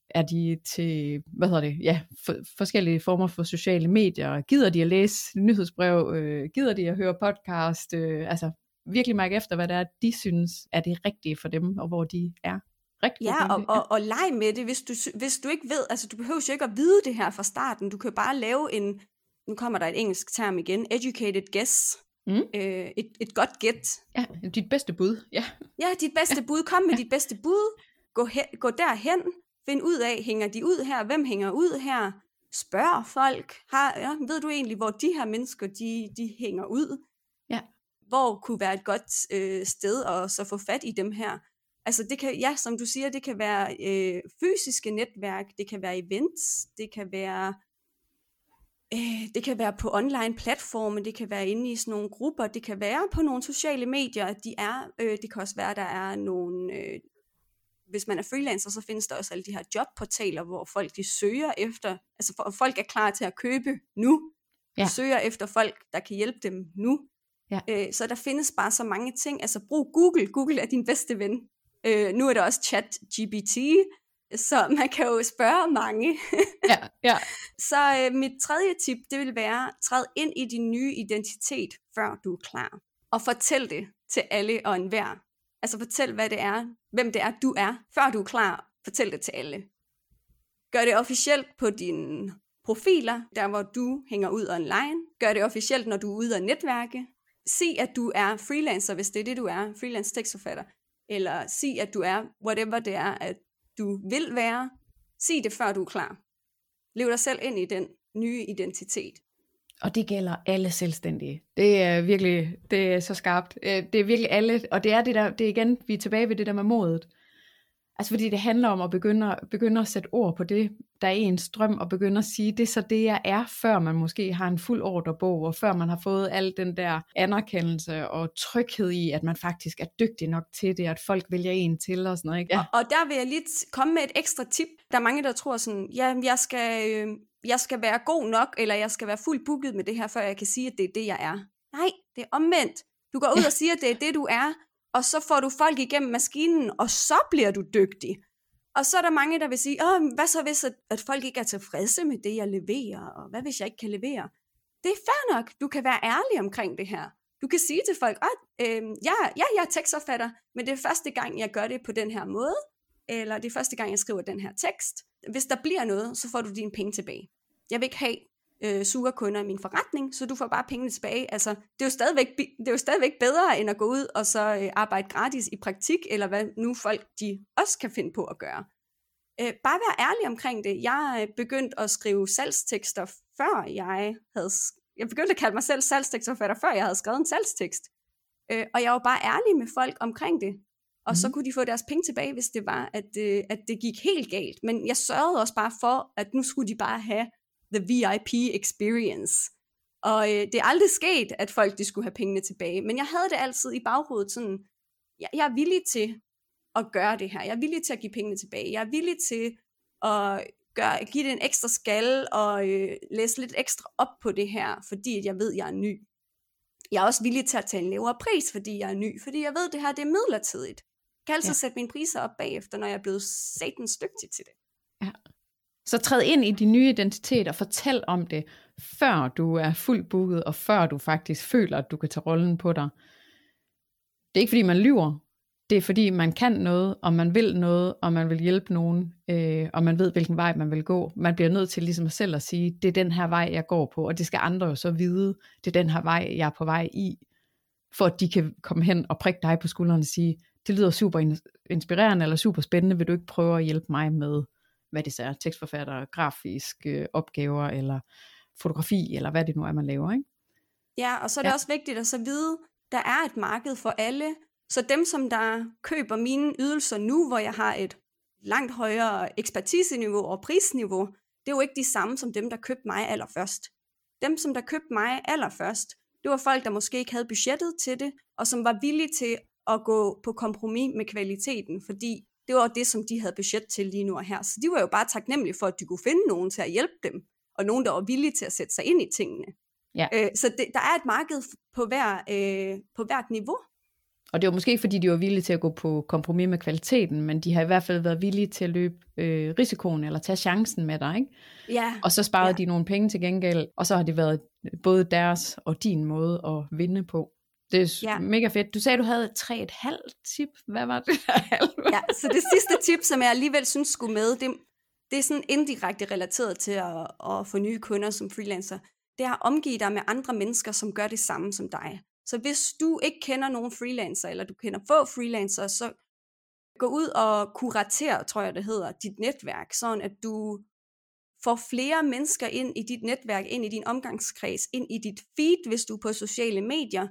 er de til, hvad hedder det, ja, for, forskellige former for sociale medier, gider de at læse nyhedsbrev, øh, gider de at høre podcast, øh, altså virkelig mærke efter, hvad det er, de synes er det rigtige for dem, og hvor de er. Rigtig ja, og, og, og leg med det, hvis du, hvis du ikke ved, altså du behøver jo ikke at vide det her fra starten, du kan bare lave en, nu kommer der et engelsk term igen, educated guess, mm. øh, et, et godt gæt. Ja, dit bedste bud. Ja, ja dit bedste ja. bud, kom med ja. dit bedste bud, gå, hen, gå derhen, find ud af, hænger de ud her, hvem hænger ud her, spørg folk, har, ja, ved du egentlig, hvor de her mennesker, de, de hænger ud? Ja. Hvor kunne være et godt øh, sted at så få fat i dem her? Altså det kan, ja, som du siger, det kan være øh, fysiske netværk, det kan være events, det kan være øh, det kan være på online platforme, det kan være inde i sådan nogle grupper, det kan være på nogle sociale medier, de er, øh, det kan også være, der er nogle, øh, hvis man er freelancer, så findes der også alle de her jobportaler, hvor folk de søger efter, altså for, folk er klar til at købe nu, ja. søger efter folk, der kan hjælpe dem nu. Ja. Øh, så der findes bare så mange ting, altså brug Google, Google er din bedste ven. Øh, nu er der også chat GPT, så man kan jo spørge mange. ja, ja. Så øh, mit tredje tip, det vil være, træd ind i din nye identitet, før du er klar. Og fortæl det til alle og enhver. Altså fortæl, hvad det er, hvem det er, du er, før du er klar. Fortæl det til alle. Gør det officielt på dine profiler, der hvor du hænger ud online. Gør det officielt, når du er ude og netværke. Sig, at du er freelancer, hvis det er det, du er, freelance tekstforfatter. Eller sig, at du er whatever det er, at du vil være. Sig det, før du er klar. Lev dig selv ind i den nye identitet. Og det gælder alle selvstændige. Det er virkelig, det er så skarpt. Øh, det er virkelig alle, og det er det der, det er igen, vi er tilbage ved det der med modet. Altså fordi det handler om at begynde, begynde at sætte ord på det, der er en strøm, og begynde at sige, det er så det, jeg er, før man måske har en fuld ordrebog, og før man har fået al den der anerkendelse og tryghed i, at man faktisk er dygtig nok til det, at folk vælger en til og sådan noget. Ikke? Ja. Og, og der vil jeg lige komme med et ekstra tip. Der er mange, der tror sådan, ja, jeg skal, øh, jeg skal være god nok, eller jeg skal være fuldt booket med det her, før jeg kan sige, at det er det, jeg er. Nej, det er omvendt. Du går ud og siger, at det er det, du er, og så får du folk igennem maskinen, og så bliver du dygtig. Og så er der mange, der vil sige, Åh, hvad så hvis, at, at folk ikke er tilfredse med det, jeg leverer, og hvad hvis jeg ikke kan levere? Det er fair nok, du kan være ærlig omkring det her. Du kan sige til folk, at øh, ja, ja, jeg er tekstforfatter, men det er første gang, jeg gør det på den her måde, eller det er første gang, jeg skriver den her tekst. Hvis der bliver noget, så får du dine penge tilbage. Jeg vil ikke have øh, sure kunder i min forretning, så du får bare pengene tilbage. Altså, det er jo stadigvæk, det er jo stadigvæk bedre, end at gå ud og så øh, arbejde gratis i praktik, eller hvad nu folk de også kan finde på at gøre. Øh, bare vær ærlig omkring det. Jeg øh, begyndte at skrive salgstekster, før jeg havde... Jeg begyndte at kalde mig selv salgstekstforfatter, før jeg havde skrevet en salgstekst. Øh, og jeg var bare ærlig med folk omkring det. Og mm. så mhm. kunne de få deres penge tilbage, hvis det var, at, øh, at det gik helt galt. Men jeg sørgede også bare for, at nu skulle de bare have the VIP experience. Og øh, det er aldrig sket, at folk de skulle have pengene tilbage, men jeg havde det altid i baghovedet sådan, jeg, jeg er villig til at gøre det her, jeg er villig til at give pengene tilbage, jeg er villig til at gøre, give det en ekstra skal og øh, læse lidt ekstra op på det her, fordi jeg ved, jeg er ny. Jeg er også villig til at tage en lavere pris, fordi jeg er ny, fordi jeg ved, det her det er midlertidigt. Jeg kan altså ja. sætte mine priser op bagefter, når jeg er blevet satans dygtig til det. Ja. Så træd ind i din nye identitet og fortæl om det, før du er fuldt booket, og før du faktisk føler, at du kan tage rollen på dig. Det er ikke fordi, man lyver. Det er fordi, man kan noget, og man vil noget, og man vil hjælpe nogen, øh, og man ved, hvilken vej man vil gå. Man bliver nødt til ligesom selv at sige, det er den her vej, jeg går på, og det skal andre jo så vide, det er den her vej, jeg er på vej i, for at de kan komme hen og prikke dig på skulderen og sige, det lyder super inspirerende eller super spændende, vil du ikke prøve at hjælpe mig med hvad det så er, tekstforfatter, grafiske opgaver, eller fotografi, eller hvad det nu er, man laver. Ikke? Ja, og så er det ja. også vigtigt at så vide, der er et marked for alle, så dem, som der køber mine ydelser nu, hvor jeg har et langt højere ekspertiseniveau og prisniveau, det er jo ikke de samme som dem, der købte mig allerførst. Dem, som der købte mig allerførst, det var folk, der måske ikke havde budgettet til det, og som var villige til at gå på kompromis med kvaliteten, fordi det var det, som de havde budget til lige nu og her. Så de var jo bare taknemmelige for, at de kunne finde nogen til at hjælpe dem, og nogen, der var villige til at sætte sig ind i tingene. Ja. Øh, så det, der er et marked på, hver, øh, på hvert niveau. Og det var måske fordi, de var villige til at gå på kompromis med kvaliteten, men de har i hvert fald været villige til at løbe øh, risikoen eller tage chancen med dig. Ikke? Ja. Og så sparede ja. de nogle penge til gengæld, og så har det været både deres og din måde at vinde på. Det er ja. mega fedt. Du sagde, du havde tre et halvt tip. Hvad var det der halv? ja, så det sidste tip, som jeg alligevel synes skulle med, det, det er sådan indirekte relateret til at, at få nye kunder som freelancer. Det er at omgive dig med andre mennesker, som gør det samme som dig. Så hvis du ikke kender nogen freelancer, eller du kender få freelancer, så gå ud og kurater, tror jeg det hedder, dit netværk, sådan at du får flere mennesker ind i dit netværk, ind i din omgangskreds, ind i dit feed, hvis du er på sociale medier,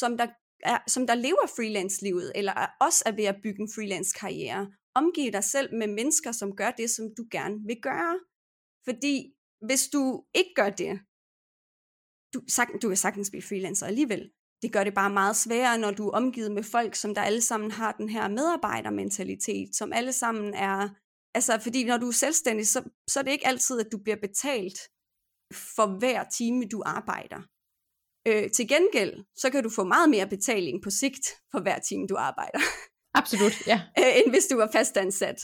som der, er, som der lever freelance-livet, eller er også er ved at bygge en freelance-karriere. Omgiv dig selv med mennesker, som gør det, som du gerne vil gøre. Fordi hvis du ikke gør det, du, du kan sagtens blive freelancer alligevel. Det gør det bare meget sværere, når du er omgivet med folk, som der alle sammen har den her medarbejdermentalitet, som alle sammen er, altså fordi når du er selvstændig, så, så er det ikke altid, at du bliver betalt for hver time, du arbejder. Øh, til gengæld, så kan du få meget mere betaling på sigt for hver time, du arbejder. Absolut, ja. øh, end hvis du var fastansat.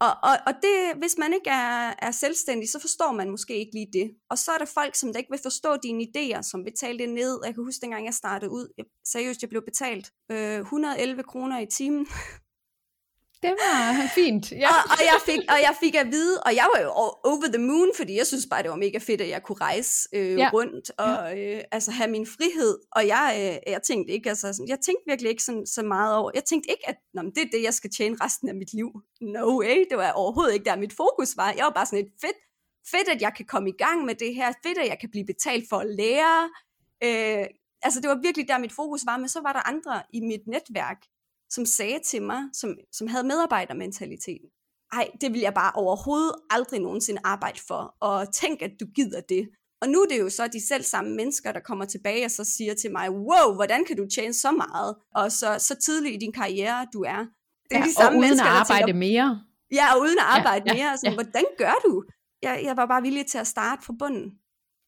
Og, og, og det, hvis man ikke er, er selvstændig, så forstår man måske ikke lige det. Og så er der folk, som der ikke vil forstå dine idéer, som betaler det ned. Jeg kan huske, dengang jeg startede ud, jeg, seriøst, jeg blev betalt øh, 111 kroner i timen det var fint. Ja. Og, og, jeg fik, og jeg fik at vide, og jeg var jo over the moon, fordi jeg synes bare, det var mega fedt, at jeg kunne rejse øh, ja. rundt og øh, altså have min frihed. Og jeg, øh, jeg tænkte ikke, altså, jeg tænkte virkelig ikke sådan, så meget over. Jeg tænkte ikke, at Nå, det er det, jeg skal tjene resten af mit liv. No way, det var overhovedet ikke der, mit fokus var. Jeg var bare sådan et fedt, fedt, at jeg kan komme i gang med det her. Fedt, at jeg kan blive betalt for at lære. Øh, altså, det var virkelig der, mit fokus var. Men så var der andre i mit netværk, som sagde til mig, som, som havde medarbejdermentaliteten, ej, det vil jeg bare overhovedet aldrig nogensinde arbejde for, og tænk, at du gider det. Og nu er det jo så de selv samme mennesker, der kommer tilbage og så siger til mig, wow, hvordan kan du tjene så meget, og så, så tidligt i din karriere, du er. Det er ja, de samme og uden mennesker, at arbejde tænker, mere. Ja, og uden at arbejde ja, ja, mere. Sådan, ja. Hvordan gør du? Jeg, jeg var bare villig til at starte fra bunden.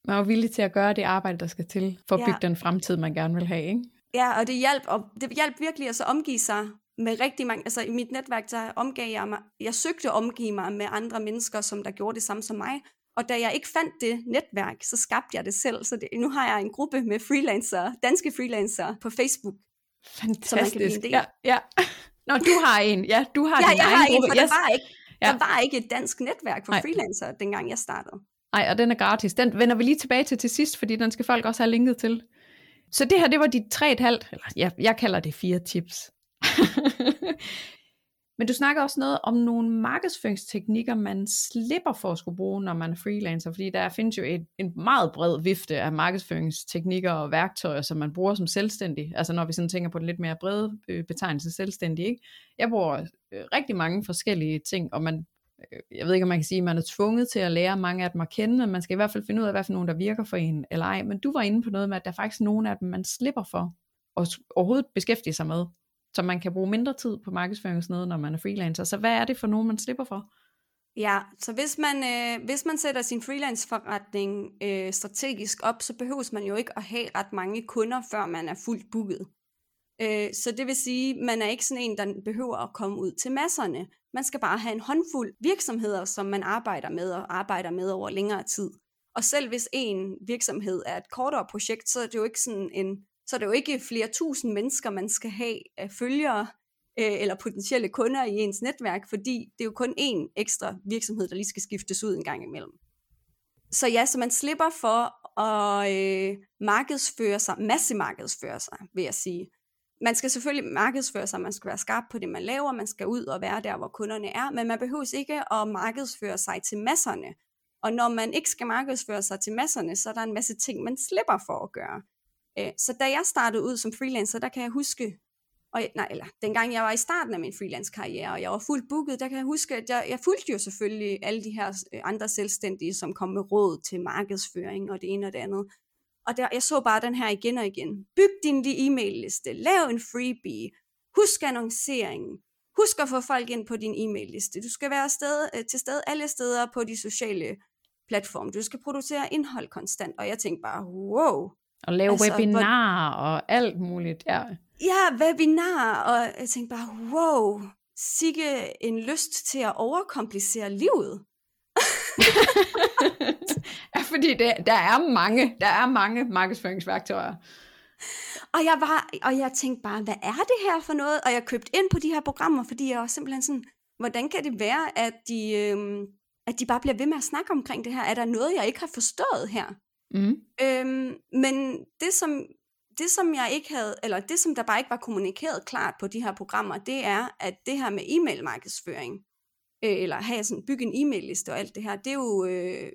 Man var villig til at gøre det arbejde, der skal til, for at bygge ja. den fremtid, man gerne vil have, ikke? Ja, og det hjalp, og det hjalp virkelig at så omgive sig med rigtig mange, altså i mit netværk, der omgav jeg mig, jeg søgte at omgive mig med andre mennesker, som der gjorde det samme som mig, og da jeg ikke fandt det netværk, så skabte jeg det selv, så det, nu har jeg en gruppe med freelancer, danske freelancer på Facebook. Fantastisk, så man kan blive en del. Ja, ja. Nå, du har en, ja, du har ja, din jeg egen har gruppe. En, for yes. der, var ikke, ja. der var ikke et dansk netværk for Nej. freelancer, dengang jeg startede. Nej, og den er gratis. Den vender vi lige tilbage til til sidst, fordi den skal folk også have linket til. Så det her, det var de tre et halvt, eller ja, jeg kalder det fire tips. Men du snakker også noget om nogle markedsføringsteknikker, man slipper for at skulle bruge, når man er freelancer, fordi der findes jo et, en meget bred vifte af markedsføringsteknikker og værktøjer, som man bruger som selvstændig. Altså når vi sådan tænker på den lidt mere brede øh, betegnelse selvstændig. Ikke? Jeg bruger øh, rigtig mange forskellige ting, og man Øh, jeg ved ikke, om man kan sige, at man er tvunget til at lære mange af dem at kende, men man skal i hvert fald finde ud af, hvad for nogen, der virker for en eller ej. Men du var inde på noget med, at der er faktisk nogle af dem, man slipper for at overhovedet beskæftige sig med, så man kan bruge mindre tid på markedsføring og sådan noget, når man er freelancer. Så hvad er det for nogen, man slipper for? Ja, så hvis man, øh, hvis man sætter sin freelance-forretning øh, strategisk op, så behøver man jo ikke at have ret mange kunder, før man er fuldt booket. Øh, så det vil sige, man er ikke sådan en, der behøver at komme ud til masserne. Man skal bare have en håndfuld virksomheder, som man arbejder med og arbejder med over længere tid. Og selv hvis en virksomhed er et kortere projekt, så er det jo ikke sådan en, så er det jo ikke flere tusind mennesker, man skal have af følgere øh, eller potentielle kunder i ens netværk, fordi det er jo kun én ekstra virksomhed, der lige skal skiftes ud en gang imellem. Så ja, så man slipper for at øh, markedsføre sig, masse markedsføre sig, vil jeg sige man skal selvfølgelig markedsføre sig, man skal være skarp på det, man laver, man skal ud og være der, hvor kunderne er, men man behøver ikke at markedsføre sig til masserne. Og når man ikke skal markedsføre sig til masserne, så er der en masse ting, man slipper for at gøre. Øh, så da jeg startede ud som freelancer, der kan jeg huske, og, nej, eller dengang jeg var i starten af min freelance-karriere, og jeg var fuldt booket, der kan jeg huske, at jeg, jeg fulgte jo selvfølgelig alle de her øh, andre selvstændige, som kom med råd til markedsføring og det ene og det andet. Og der, jeg så bare den her igen og igen. Byg din e-mail-liste. Lav en freebie. Husk annonceringen. Husk at få folk ind på din e-mail-liste. Du skal være sted, øh, til stede alle steder på de sociale platforme. Du skal producere indhold konstant. Og jeg tænkte bare, wow. Og lave altså, webinarer hvor... og alt muligt. Ja. ja, webinar. Og jeg tænkte bare, wow. Sikke en lyst til at overkomplicere livet. ja, fordi det, der er mange, der er mange markedsføringsværktøjer. Og jeg, var, og jeg tænkte bare, hvad er det her for noget? Og jeg købte ind på de her programmer, fordi jeg var simpelthen sådan, hvordan kan det være, at de, øhm, at de bare bliver ved med at snakke omkring det her? Er der noget, jeg ikke har forstået her? Mm. Øhm, men det som, det som jeg ikke havde, eller det som der bare ikke var kommunikeret klart på de her programmer, det er, at det her med e-mail markedsføring, øh, eller have sådan, bygge en e-mail-liste og alt det her, det er jo, øh,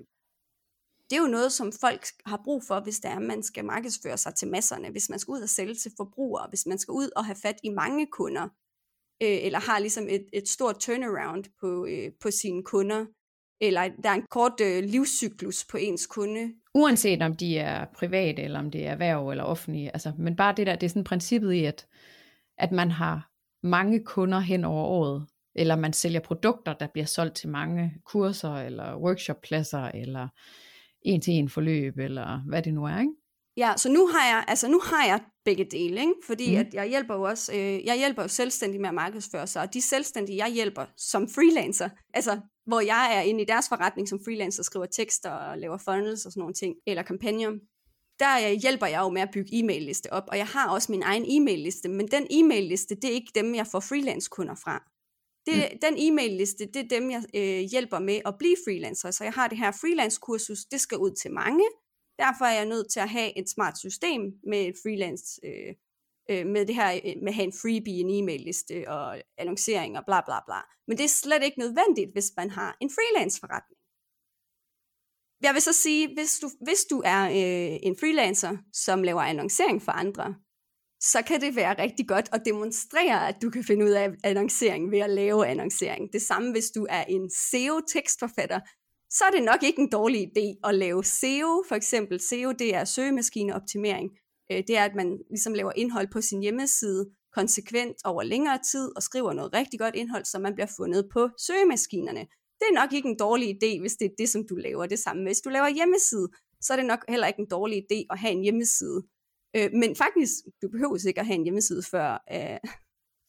det er jo noget, som folk har brug for, hvis det er, man skal markedsføre sig til masserne, hvis man skal ud og sælge til forbrugere, hvis man skal ud og have fat i mange kunder, øh, eller har ligesom et, et stort turnaround på, øh, på sine kunder. eller der er en kort øh, livscyklus på ens kunde. Uanset om de er private, eller om det er erhverv eller offentlige. Altså, men bare det der, det er sådan princippet i, at, at man har mange kunder hen over året, eller man sælger produkter, der bliver solgt til mange kurser, eller workshoppladser, eller en-til-en forløb, eller hvad det nu er, ikke? Ja, så nu har jeg, altså nu har jeg begge dele, ikke? fordi mm. at jeg hjælper jo også, øh, jeg hjælper jo selvstændige med at markedsføre sig, og de selvstændige, jeg hjælper som freelancer, altså hvor jeg er inde i deres forretning som freelancer, skriver tekster og laver funnels og sådan nogle ting, eller kampagner, der hjælper jeg jo med at bygge e-mail-liste op, og jeg har også min egen e-mail-liste, men den e-mail-liste, det er ikke dem, jeg får freelance-kunder fra. Det, mm. Den e-mail-liste, det er dem, jeg øh, hjælper med at blive freelancer. Så jeg har det her freelance-kursus, det skal ud til mange. Derfor er jeg nødt til at have et smart system med et freelance, øh, øh, med det her, øh, med at have en freebie, en e-mail-liste og annoncering og bla bla bla. Men det er slet ikke nødvendigt, hvis man har en freelance-forretning. Jeg vil så sige, hvis du, hvis du er øh, en freelancer, som laver annoncering for andre, så kan det være rigtig godt at demonstrere, at du kan finde ud af annoncering ved at lave annoncering. Det samme, hvis du er en SEO-tekstforfatter, så er det nok ikke en dårlig idé at lave SEO. For eksempel SEO, det er søgemaskineoptimering. Øh, det er, at man ligesom laver indhold på sin hjemmeside konsekvent over længere tid og skriver noget rigtig godt indhold, så man bliver fundet på søgemaskinerne. Det er nok ikke en dårlig idé, hvis det er det, som du laver. Det samme hvis du laver hjemmeside, så er det nok heller ikke en dårlig idé at have en hjemmeside, Øh, men faktisk, du behøver ikke at have en hjemmeside før, øh,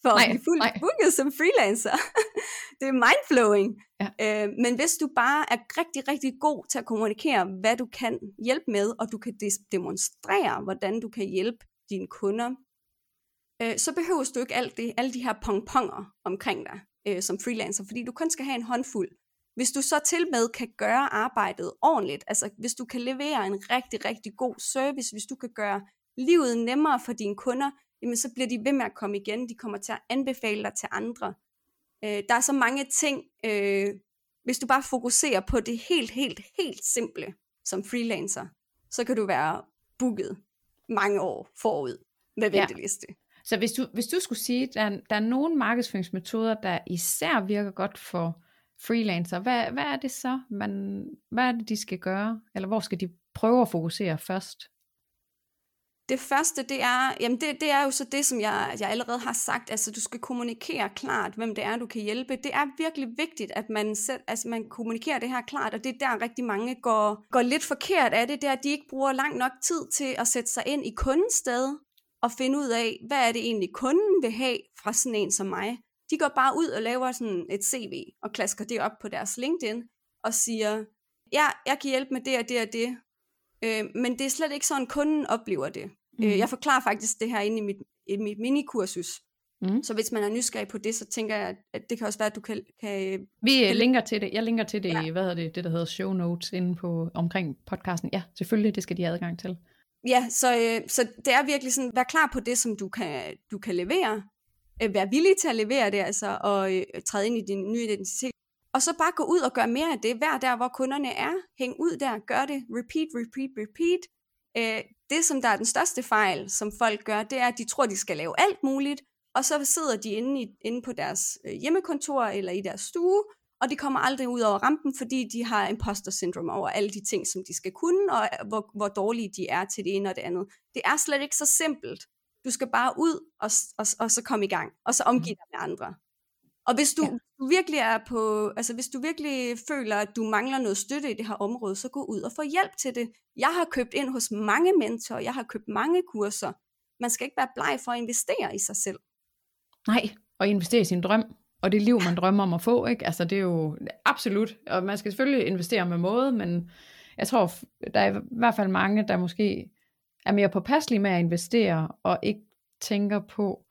for nej, at blive fuldt booket som freelancer. det er mindflowing. Ja. Øh, men hvis du bare er rigtig, rigtig god til at kommunikere, hvad du kan hjælpe med, og du kan demonstrere, hvordan du kan hjælpe dine kunder, øh, så behøver du ikke alt det, alle de her pongponger omkring dig øh, som freelancer, fordi du kun skal have en håndfuld. Hvis du så til med kan gøre arbejdet ordentligt, altså hvis du kan levere en rigtig, rigtig god service, hvis du kan gøre livet nemmere for dine kunder, jamen så bliver de ved med at komme igen. De kommer til at anbefale dig til andre. Øh, der er så mange ting, øh, hvis du bare fokuserer på det helt, helt, helt simple som freelancer, så kan du være booket mange år forud med venteliste. Ja. Så hvis du, hvis du skulle sige, at der, der er nogle markedsføringsmetoder, der især virker godt for freelancer, hvad, hvad er det så, man, hvad er det, de skal gøre? Eller hvor skal de prøve at fokusere først? Det første, det er, jamen det, det er jo så det, som jeg, jeg allerede har sagt, altså du skal kommunikere klart, hvem det er, du kan hjælpe. Det er virkelig vigtigt, at man, selv, altså, man kommunikerer det her klart, og det er der rigtig mange går, går lidt forkert af det, det er, at de ikke bruger lang nok tid til at sætte sig ind i kundens sted, og finde ud af, hvad er det egentlig kunden vil have fra sådan en som mig. De går bare ud og laver sådan et CV, og klasker det op på deres LinkedIn, og siger, ja, jeg kan hjælpe med det og det og det, Øh, men det er slet ikke sådan, kunden oplever det. Mm. Øh, jeg forklarer faktisk det her inde i mit, i mit minikursus. Mm. Så hvis man er nysgerrig på det, så tænker jeg, at det kan også være, at du kan... kan Vi kan... linker til det. Jeg linker til det ja. hvad hedder det, det der hedder show notes inde på, omkring podcasten. Ja, selvfølgelig, det skal de have adgang til. Ja, så, øh, så det er virkelig sådan, vær klar på det, som du kan, du kan levere. Øh, vær villig til at levere det, altså, og øh, træde ind i din nye identitet. Og så bare gå ud og gøre mere af det, hver der, hvor kunderne er. Hæng ud der, gør det, repeat, repeat, repeat. Øh, det, som der er den største fejl, som folk gør, det er, at de tror, de skal lave alt muligt, og så sidder de inde, i, inde på deres øh, hjemmekontor eller i deres stue, og de kommer aldrig ud over rampen, fordi de har imposter syndrom over alle de ting, som de skal kunne, og øh, hvor, hvor dårlige de er til det ene og det andet. Det er slet ikke så simpelt. Du skal bare ud og, og, og så komme i gang, og så omgive dig med andre. Og hvis du, ja. du virkelig er på, altså hvis du virkelig føler, at du mangler noget støtte i det her område, så gå ud og få hjælp til det. Jeg har købt ind hos mange mentorer, jeg har købt mange kurser. Man skal ikke være bleg for at investere i sig selv. Nej, og investere i sin drøm, og det liv, man drømmer om at få, ikke? Altså det er jo absolut, og man skal selvfølgelig investere med måde, men jeg tror, der er i hvert fald mange, der måske er mere påpasselige med at investere, og ikke tænker på,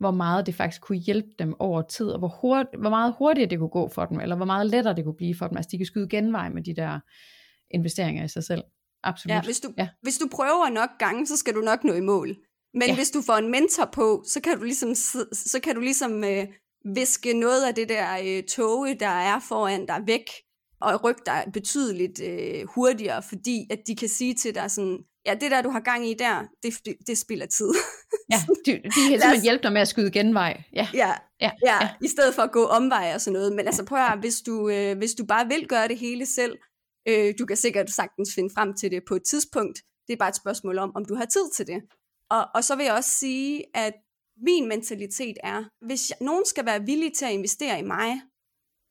hvor meget det faktisk kunne hjælpe dem over tid, og hvor, hurtigt, hvor meget hurtigere det kunne gå for dem, eller hvor meget lettere det kunne blive for dem. Altså de kan skyde genvej med de der investeringer i sig selv. Absolut. Ja, hvis du, ja. hvis du prøver nok gange, så skal du nok nå i mål. Men ja. hvis du får en mentor på, så kan du ligesom, så kan du ligesom øh, viske noget af det der øh, toge, der er foran dig væk, og rykke dig betydeligt øh, hurtigere, fordi at de kan sige til dig sådan, ja, det der, du har gang i der, det, det, det spilder tid. ja, de, de kan simpelthen hjælpe dig med at skyde genvej. Ja. Ja, ja, ja, ja, i stedet for at gå omvej og sådan noget. Men altså prøv at hvis du, øh, hvis du bare vil gøre det hele selv, øh, du kan sikkert sagtens finde frem til det på et tidspunkt. Det er bare et spørgsmål om, om du har tid til det. Og, og så vil jeg også sige, at min mentalitet er, hvis jeg, nogen skal være villig til at investere i mig,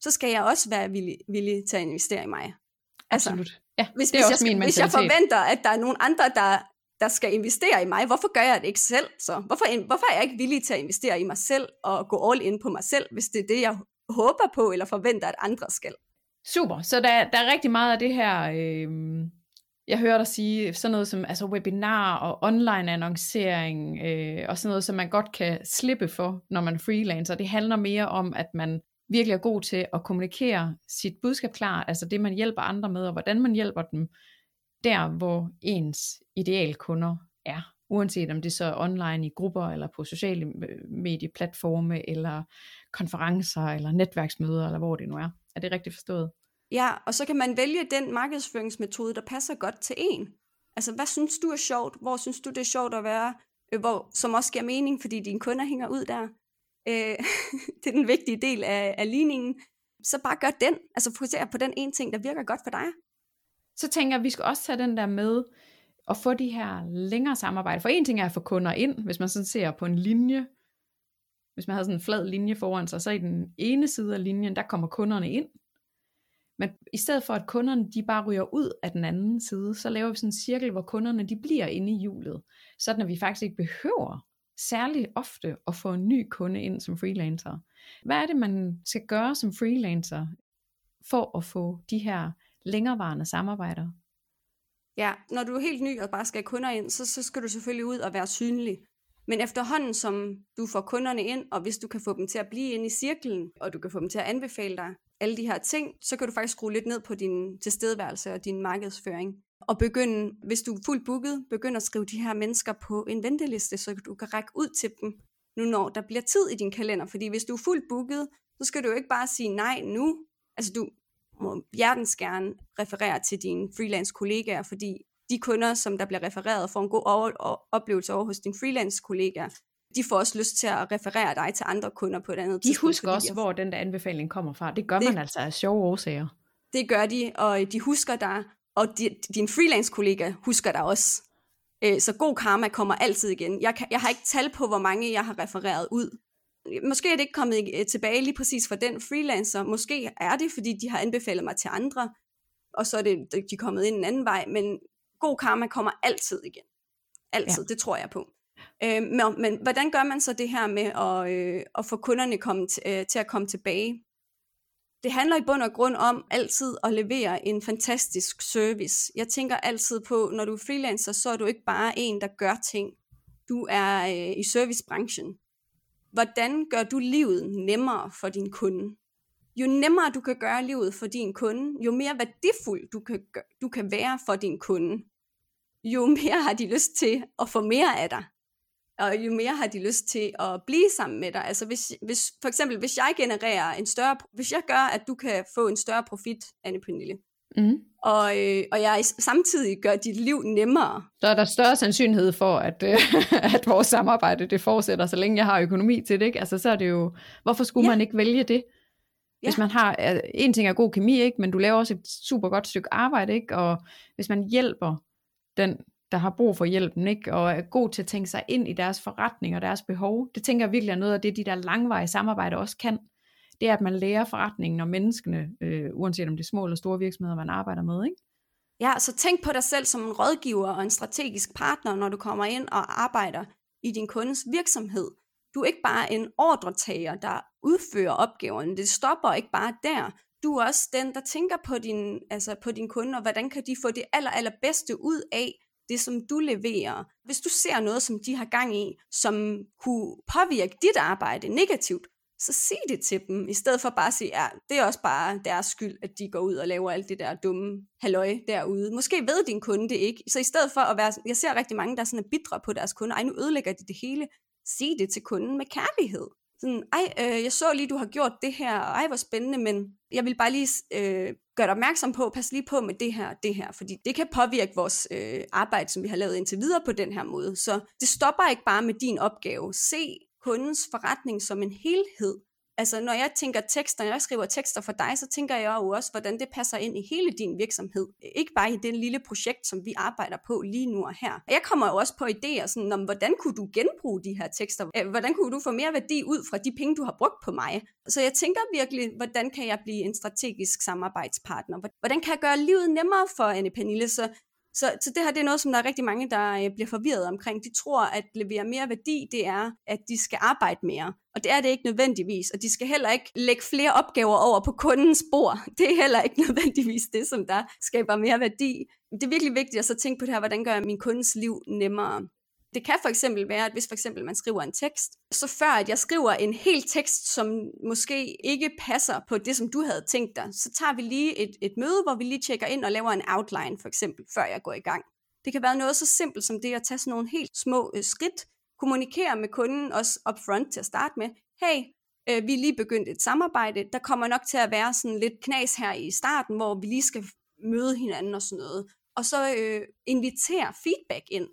så skal jeg også være villig, villig til at investere i mig. Altså, Absolut. Ja, hvis, det er hvis, også jeg, min hvis jeg forventer, at der er nogen andre, der, der skal investere i mig, hvorfor gør jeg det ikke selv så? Hvorfor, hvorfor er jeg ikke villig til at investere i mig selv og gå all in på mig selv, hvis det er det, jeg håber på eller forventer, at andre skal? Super, så der, der er rigtig meget af det her, øh, jeg hører dig sige, sådan noget som altså webinar og online annoncering, øh, og sådan noget, som man godt kan slippe for, når man freelancer. Det handler mere om, at man virkelig er god til at kommunikere sit budskab klart, altså det man hjælper andre med, og hvordan man hjælper dem, der hvor ens idealkunder er. Uanset om det så er online i grupper, eller på sociale øh, medieplatforme, eller konferencer, eller netværksmøder, eller hvor det nu er. Er det rigtigt forstået? Ja, og så kan man vælge den markedsføringsmetode, der passer godt til en. Altså, hvad synes du er sjovt? Hvor synes du, det er sjovt at være? Øh, hvor, som også giver mening, fordi dine kunder hænger ud der. Øh, det er den vigtige del af, af ligningen. Så bare gør den. Altså fokuser på den ene ting, der virker godt for dig. Så tænker jeg, at vi skal også tage den der med at få de her længere samarbejde. For en ting er at få kunder ind, hvis man sådan ser på en linje. Hvis man har sådan en flad linje foran sig, så i den ene side af linjen, der kommer kunderne ind. Men i stedet for at kunderne de bare ryger ud af den anden side, så laver vi sådan en cirkel, hvor kunderne de bliver inde i hjulet. Sådan at vi faktisk ikke behøver særligt ofte at få en ny kunde ind som freelancer. Hvad er det, man skal gøre som freelancer for at få de her længerevarende samarbejder? Ja, når du er helt ny og bare skal have kunder ind, så, så skal du selvfølgelig ud og være synlig. Men efterhånden, som du får kunderne ind, og hvis du kan få dem til at blive inde i cirklen, og du kan få dem til at anbefale dig alle de her ting, så kan du faktisk skrue lidt ned på din tilstedeværelse og din markedsføring og begynde, hvis du er fuldt booket, begynde at skrive de her mennesker på en venteliste, så du kan række ud til dem, nu når der bliver tid i din kalender. Fordi hvis du er fuldt booket, så skal du jo ikke bare sige nej nu. Altså du må hjertens gerne referere til dine freelance kollegaer, fordi de kunder, som der bliver refereret, får en god over- oplevelse over hos dine freelance kollegaer. De får også lyst til at referere dig til andre kunder på et andet de tidspunkt. De husker også, hvor den der anbefaling kommer fra. Det gør det, man altså af sjove årsager. Det gør de, og de husker dig, og di, din freelance kollega husker dig også. Øh, så god karma kommer altid igen. Jeg, kan, jeg har ikke tal på, hvor mange jeg har refereret ud. Måske er det ikke kommet øh, tilbage lige præcis for den freelancer. Måske er det, fordi de har anbefalet mig til andre, og så er det, de er kommet ind en anden vej. Men god karma kommer altid igen. Altid, ja. det tror jeg på. Øh, men, men hvordan gør man så det her med at, øh, at få kunderne komme øh, til at komme tilbage? Det handler i bund og grund om altid at levere en fantastisk service. Jeg tænker altid på, når du er freelancer, så er du ikke bare en, der gør ting. Du er øh, i servicebranchen. Hvordan gør du livet nemmere for din kunde? Jo nemmere du kan gøre livet for din kunde, jo mere værdifuld du kan, du kan være for din kunde, jo mere har de lyst til at få mere af dig og jo mere har de lyst til at blive sammen med dig. Altså hvis, hvis, for eksempel, hvis jeg genererer en større, hvis jeg gør, at du kan få en større profit, Anne Pernille, mm. og, øh, og jeg samtidig gør dit liv nemmere. Så er der større sandsynlighed for, at, øh, at vores samarbejde det fortsætter, så længe jeg har økonomi til det. Ikke? Altså så er det jo, hvorfor skulle ja. man ikke vælge det? Hvis ja. man har, en ting er god kemi, ikke? men du laver også et super godt stykke arbejde, ikke? og hvis man hjælper den der har brug for hjælpen, ikke? og er god til at tænke sig ind i deres forretning og deres behov. Det tænker jeg virkelig er noget af det, de der langvarige samarbejder også kan. Det er, at man lærer forretningen og menneskene, øh, uanset om det er små eller store virksomheder, man arbejder med. Ikke? Ja, så tænk på dig selv som en rådgiver og en strategisk partner, når du kommer ind og arbejder i din kundes virksomhed. Du er ikke bare en ordretager, der udfører opgaverne. Det stopper ikke bare der. Du er også den, der tænker på din, altså på din kunde, og hvordan kan de få det aller, allerbedste ud af det, som du leverer. Hvis du ser noget, som de har gang i, som kunne påvirke dit arbejde negativt, så sig det til dem, i stedet for bare at sige, ja, det er også bare deres skyld, at de går ud og laver alt det der dumme halløj derude. Måske ved din kunde det ikke, så i stedet for at være, jeg ser rigtig mange, der sådan er bidre på deres kunder, ej, nu ødelægger de det hele, sig det til kunden med kærlighed. Sådan, ej, øh, jeg så lige, du har gjort det her, og ej, hvor spændende, men jeg vil bare lige øh, gør opmærksom på, pas lige på med det her det her, fordi det kan påvirke vores øh, arbejde, som vi har lavet indtil videre på den her måde. Så det stopper ikke bare med din opgave. Se kundens forretning som en helhed, Altså, når jeg tænker tekster, når jeg skriver tekster for dig, så tænker jeg jo også, hvordan det passer ind i hele din virksomhed. Ikke bare i det lille projekt, som vi arbejder på lige nu og her. Jeg kommer jo også på idéer, sådan om, hvordan kunne du genbruge de her tekster? Øh, hvordan kunne du få mere værdi ud fra de penge, du har brugt på mig? Så jeg tænker virkelig, hvordan kan jeg blive en strategisk samarbejdspartner? Hvordan kan jeg gøre livet nemmere for Anne Pernille, så så, så det her det er noget, som der er rigtig mange, der øh, bliver forvirret omkring. De tror, at levere mere værdi, det er, at de skal arbejde mere. Og det er det ikke nødvendigvis. Og de skal heller ikke lægge flere opgaver over på kundens bord. Det er heller ikke nødvendigvis det, som der skaber mere værdi. Det er virkelig vigtigt at så tænke på det her, hvordan gør jeg min kundes liv nemmere. Det kan for eksempel være, at hvis for eksempel man skriver en tekst, så før at jeg skriver en hel tekst, som måske ikke passer på det, som du havde tænkt dig, så tager vi lige et, et møde, hvor vi lige tjekker ind og laver en outline for eksempel, før jeg går i gang. Det kan være noget så simpelt som det at tage sådan nogle helt små øh, skridt, kommunikere med kunden også upfront til at starte med. Hey, øh, vi er lige begyndt et samarbejde, der kommer nok til at være sådan lidt knas her i starten, hvor vi lige skal møde hinanden og sådan noget. Og så øh, invitere feedback ind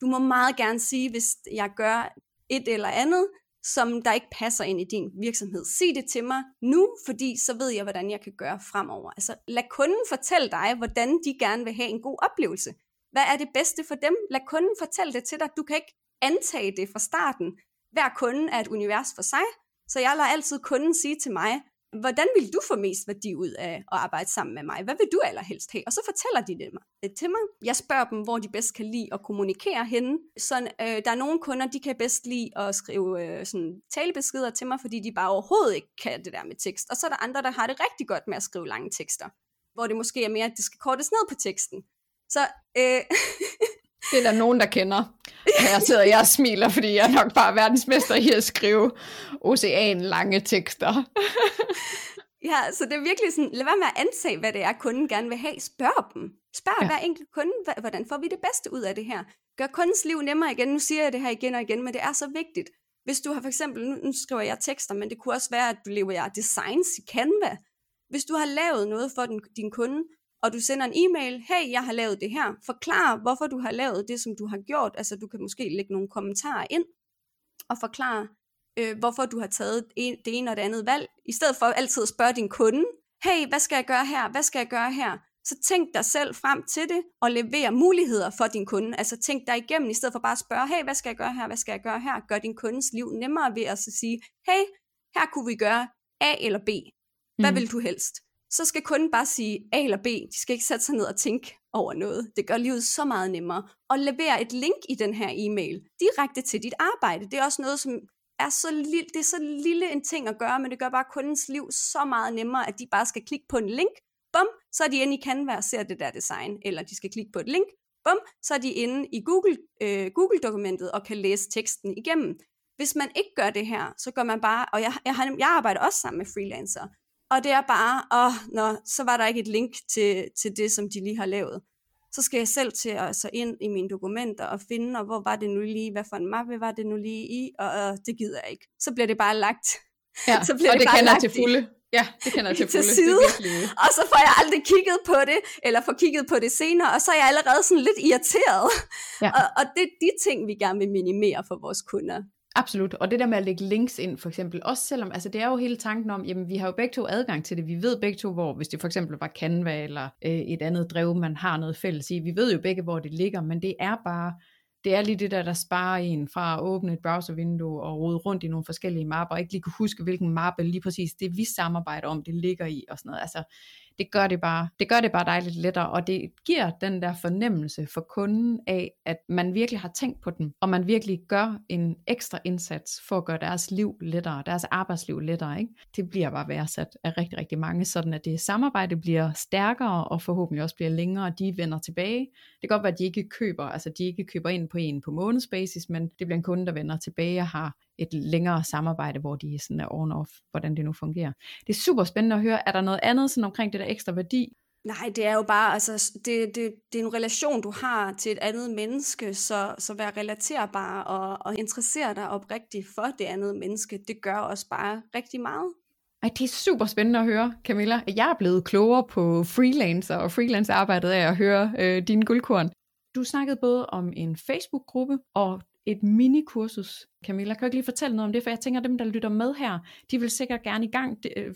du må meget gerne sige, hvis jeg gør et eller andet, som der ikke passer ind i din virksomhed. Sig det til mig nu, fordi så ved jeg, hvordan jeg kan gøre fremover. Altså lad kunden fortælle dig, hvordan de gerne vil have en god oplevelse. Hvad er det bedste for dem? Lad kunden fortælle det til dig. Du kan ikke antage det fra starten. Hver kunde er et univers for sig, så jeg lader altid kunden sige til mig, hvordan vil du få mest værdi ud af at arbejde sammen med mig? Hvad vil du allerhelst have? Og så fortæller de det øh, til mig. Jeg spørger dem, hvor de bedst kan lide at kommunikere henne. Så øh, der er nogle kunder, de kan bedst lide at skrive øh, sådan talebeskeder til mig, fordi de bare overhovedet ikke kan det der med tekst. Og så er der andre, der har det rigtig godt med at skrive lange tekster, hvor det måske er mere, at det skal kortes ned på teksten. Så øh, Det er der nogen, der kender. Jeg sidder og jeg smiler, fordi jeg er nok bare verdensmester i at skrive ocean lange tekster. ja, så det er virkelig sådan, lad være med at antage, hvad det er, kunden gerne vil have. Spørg dem. Spørg ja. hver enkelt kunde, hvordan får vi det bedste ud af det her? Gør kundens liv nemmere igen. Nu siger jeg det her igen og igen, men det er så vigtigt. Hvis du har for eksempel, nu, skriver jeg tekster, men det kunne også være, at du lever designs i Canva. Hvis du har lavet noget for den, din kunde, og du sender en e-mail, hey, jeg har lavet det her, forklar, hvorfor du har lavet det, som du har gjort, altså du kan måske lægge nogle kommentarer ind, og forklare, øh, hvorfor du har taget det ene og det andet valg, i stedet for altid at spørge din kunde, hey, hvad skal jeg gøre her, hvad skal jeg gøre her, så tænk dig selv frem til det, og lever muligheder for din kunde, altså tænk dig igennem, i stedet for bare at spørge, hey, hvad skal jeg gøre her, hvad skal jeg gøre her, gør din kundes liv nemmere ved at sige, hey, her kunne vi gøre A eller B, hvad mm. vil du helst? Så skal kunden bare sige A eller B. De skal ikke sætte sig ned og tænke over noget. Det gør livet så meget nemmere. Og levere et link i den her e-mail direkte til dit arbejde. Det er også noget, som er så lille, det er så lille en ting at gøre, men det gør bare kundens liv så meget nemmere, at de bare skal klikke på en link. Bum, så er de inde i Canva og ser det der design. Eller de skal klikke på et link. Bum, så er de inde i Google, øh, Google-dokumentet og kan læse teksten igennem. Hvis man ikke gør det her, så gør man bare, og jeg, jeg, jeg arbejder også sammen med freelancer, og det er bare, åh, nå, så var der ikke et link til, til det, som de lige har lavet. Så skal jeg selv til at så ind i mine dokumenter og finde, og hvor var det nu lige, hvad for en mappe var det nu lige i, og øh, det gider jeg ikke. Så bliver det bare lagt. Ja, så bliver og det, det bare kender lagt til fulde. Ja, det kender jeg til fulde. Til side, det og så får jeg aldrig kigget på det, eller får kigget på det senere, og så er jeg allerede sådan lidt irriteret. Ja. Og, og det er de ting, vi gerne vil minimere for vores kunder. Absolut, og det der med at lægge links ind for eksempel, også selvom, altså det er jo hele tanken om, jamen vi har jo begge to adgang til det, vi ved begge to, hvor hvis det for eksempel var Canva eller øh, et andet drev, man har noget fælles i, vi ved jo begge, hvor det ligger, men det er bare, det er lige det der, der sparer en fra at åbne et browservindue og rode rundt i nogle forskellige mapper, og ikke lige kunne huske, hvilken mappe lige præcis det vi samarbejder om, det ligger i og sådan noget. Altså, det gør det bare, det gør det bare dejligt lettere, og det giver den der fornemmelse for kunden af, at man virkelig har tænkt på dem, og man virkelig gør en ekstra indsats for at gøre deres liv lettere, deres arbejdsliv lettere. Ikke? Det bliver bare værdsat af rigtig, rigtig mange, sådan at det samarbejde bliver stærkere, og forhåbentlig også bliver længere, og de vender tilbage. Det kan godt være, at de ikke køber, altså de ikke køber ind på en på månedsbasis, men det bliver en kunde, der vender tilbage og har et længere samarbejde, hvor de sådan er on-off, hvordan det nu fungerer. Det er super spændende at høre, er der noget andet sådan omkring det der ekstra værdi? Nej, det er jo bare, altså, det, det, det er en relation, du har til et andet menneske, så, så vær relaterbar og, og interessere dig oprigtigt for det andet menneske, det gør også bare rigtig meget. Ej, det er super spændende at høre, Camilla. Jeg er blevet klogere på freelancer og freelance-arbejdet af at høre øh, dine guldkorn. Du snakkede både om en Facebook-gruppe og et minikursus. Camilla, kan du ikke lige fortælle noget om det? For jeg tænker, at dem, der lytter med her, de vil sikkert gerne i gang. Øh,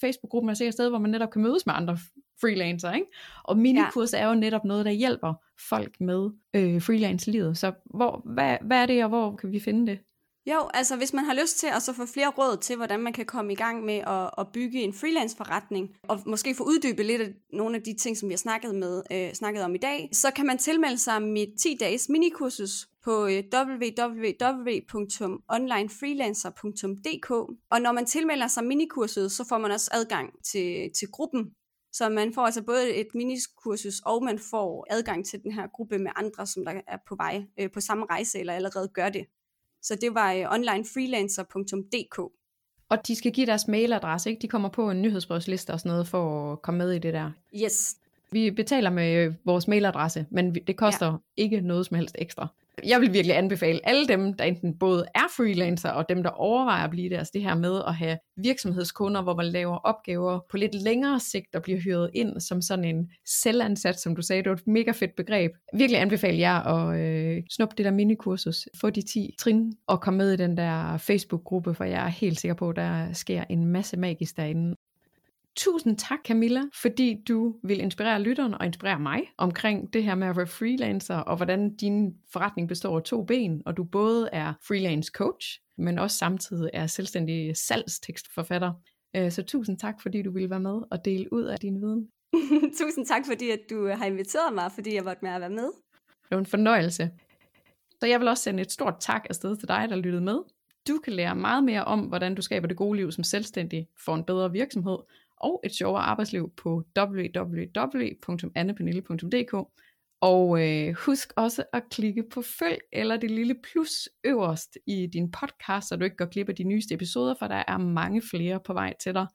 Facebook-gruppen er sikkert et sted, hvor man netop kan mødes med andre freelancer. Ikke? Og minikurs ja. er jo netop noget, der hjælper folk med øh, freelance-livet. Så hvor, hvad, hvad er det, og hvor kan vi finde det? Jo, altså hvis man har lyst til at så få flere råd til, hvordan man kan komme i gang med at, at bygge en freelance forretning, og måske få uddybet lidt af nogle af de ting, som vi har snakket, med, øh, snakket om i dag, så kan man tilmelde sig mit 10-dages minikursus på øh, www.onlinefreelancer.dk. Og når man tilmelder sig minikurset, så får man også adgang til, til gruppen, så man får altså både et minikursus, og man får adgang til den her gruppe med andre, som der er på vej øh, på samme rejse, eller allerede gør det. Så det var øh, onlinefreelancer.dk. Og de skal give deres mailadresse, ikke? De kommer på en nyhedsbrevsliste og sådan noget for at komme med i det der. Yes. Vi betaler med øh, vores mailadresse, men det koster ja. ikke noget som helst ekstra jeg vil virkelig anbefale alle dem, der enten både er freelancer, og dem, der overvejer at blive det, altså det her med at have virksomhedskunder, hvor man laver opgaver på lidt længere sigt, og bliver hyret ind som sådan en selvansat, som du sagde, det var et mega fedt begreb. Virkelig anbefale jer at øh, snuppe det der minikursus, få de 10 trin, og komme med i den der Facebook-gruppe, for jeg er helt sikker på, at der sker en masse magisk derinde. Tusind tak Camilla, fordi du vil inspirere lytteren og inspirere mig omkring det her med at være freelancer, og hvordan din forretning består af to ben, og du både er freelance coach, men også samtidig er selvstændig salgstekstforfatter. Øh, så tusind tak, fordi du ville være med og dele ud af din viden. tusind tak, fordi at du har inviteret mig, fordi jeg måtte med at være med. Det var en fornøjelse. Så jeg vil også sende et stort tak afsted til dig, der lyttede med. Du kan lære meget mere om, hvordan du skaber det gode liv som selvstændig for en bedre virksomhed, og et sjovere arbejdsliv på www.annepanille.dk. Og øh, husk også at klikke på følg eller det lille plus øverst i din podcast, så du ikke går glip af de nyeste episoder, for der er mange flere på vej til dig.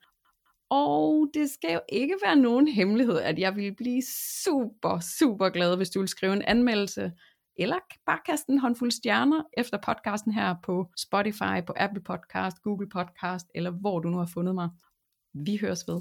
Og det skal jo ikke være nogen hemmelighed, at jeg vil blive super, super glad, hvis du vil skrive en anmeldelse, eller bare kaste en håndfuld stjerner efter podcasten her på Spotify, på Apple Podcast, Google Podcast, eller hvor du nu har fundet mig. Vi høres ved.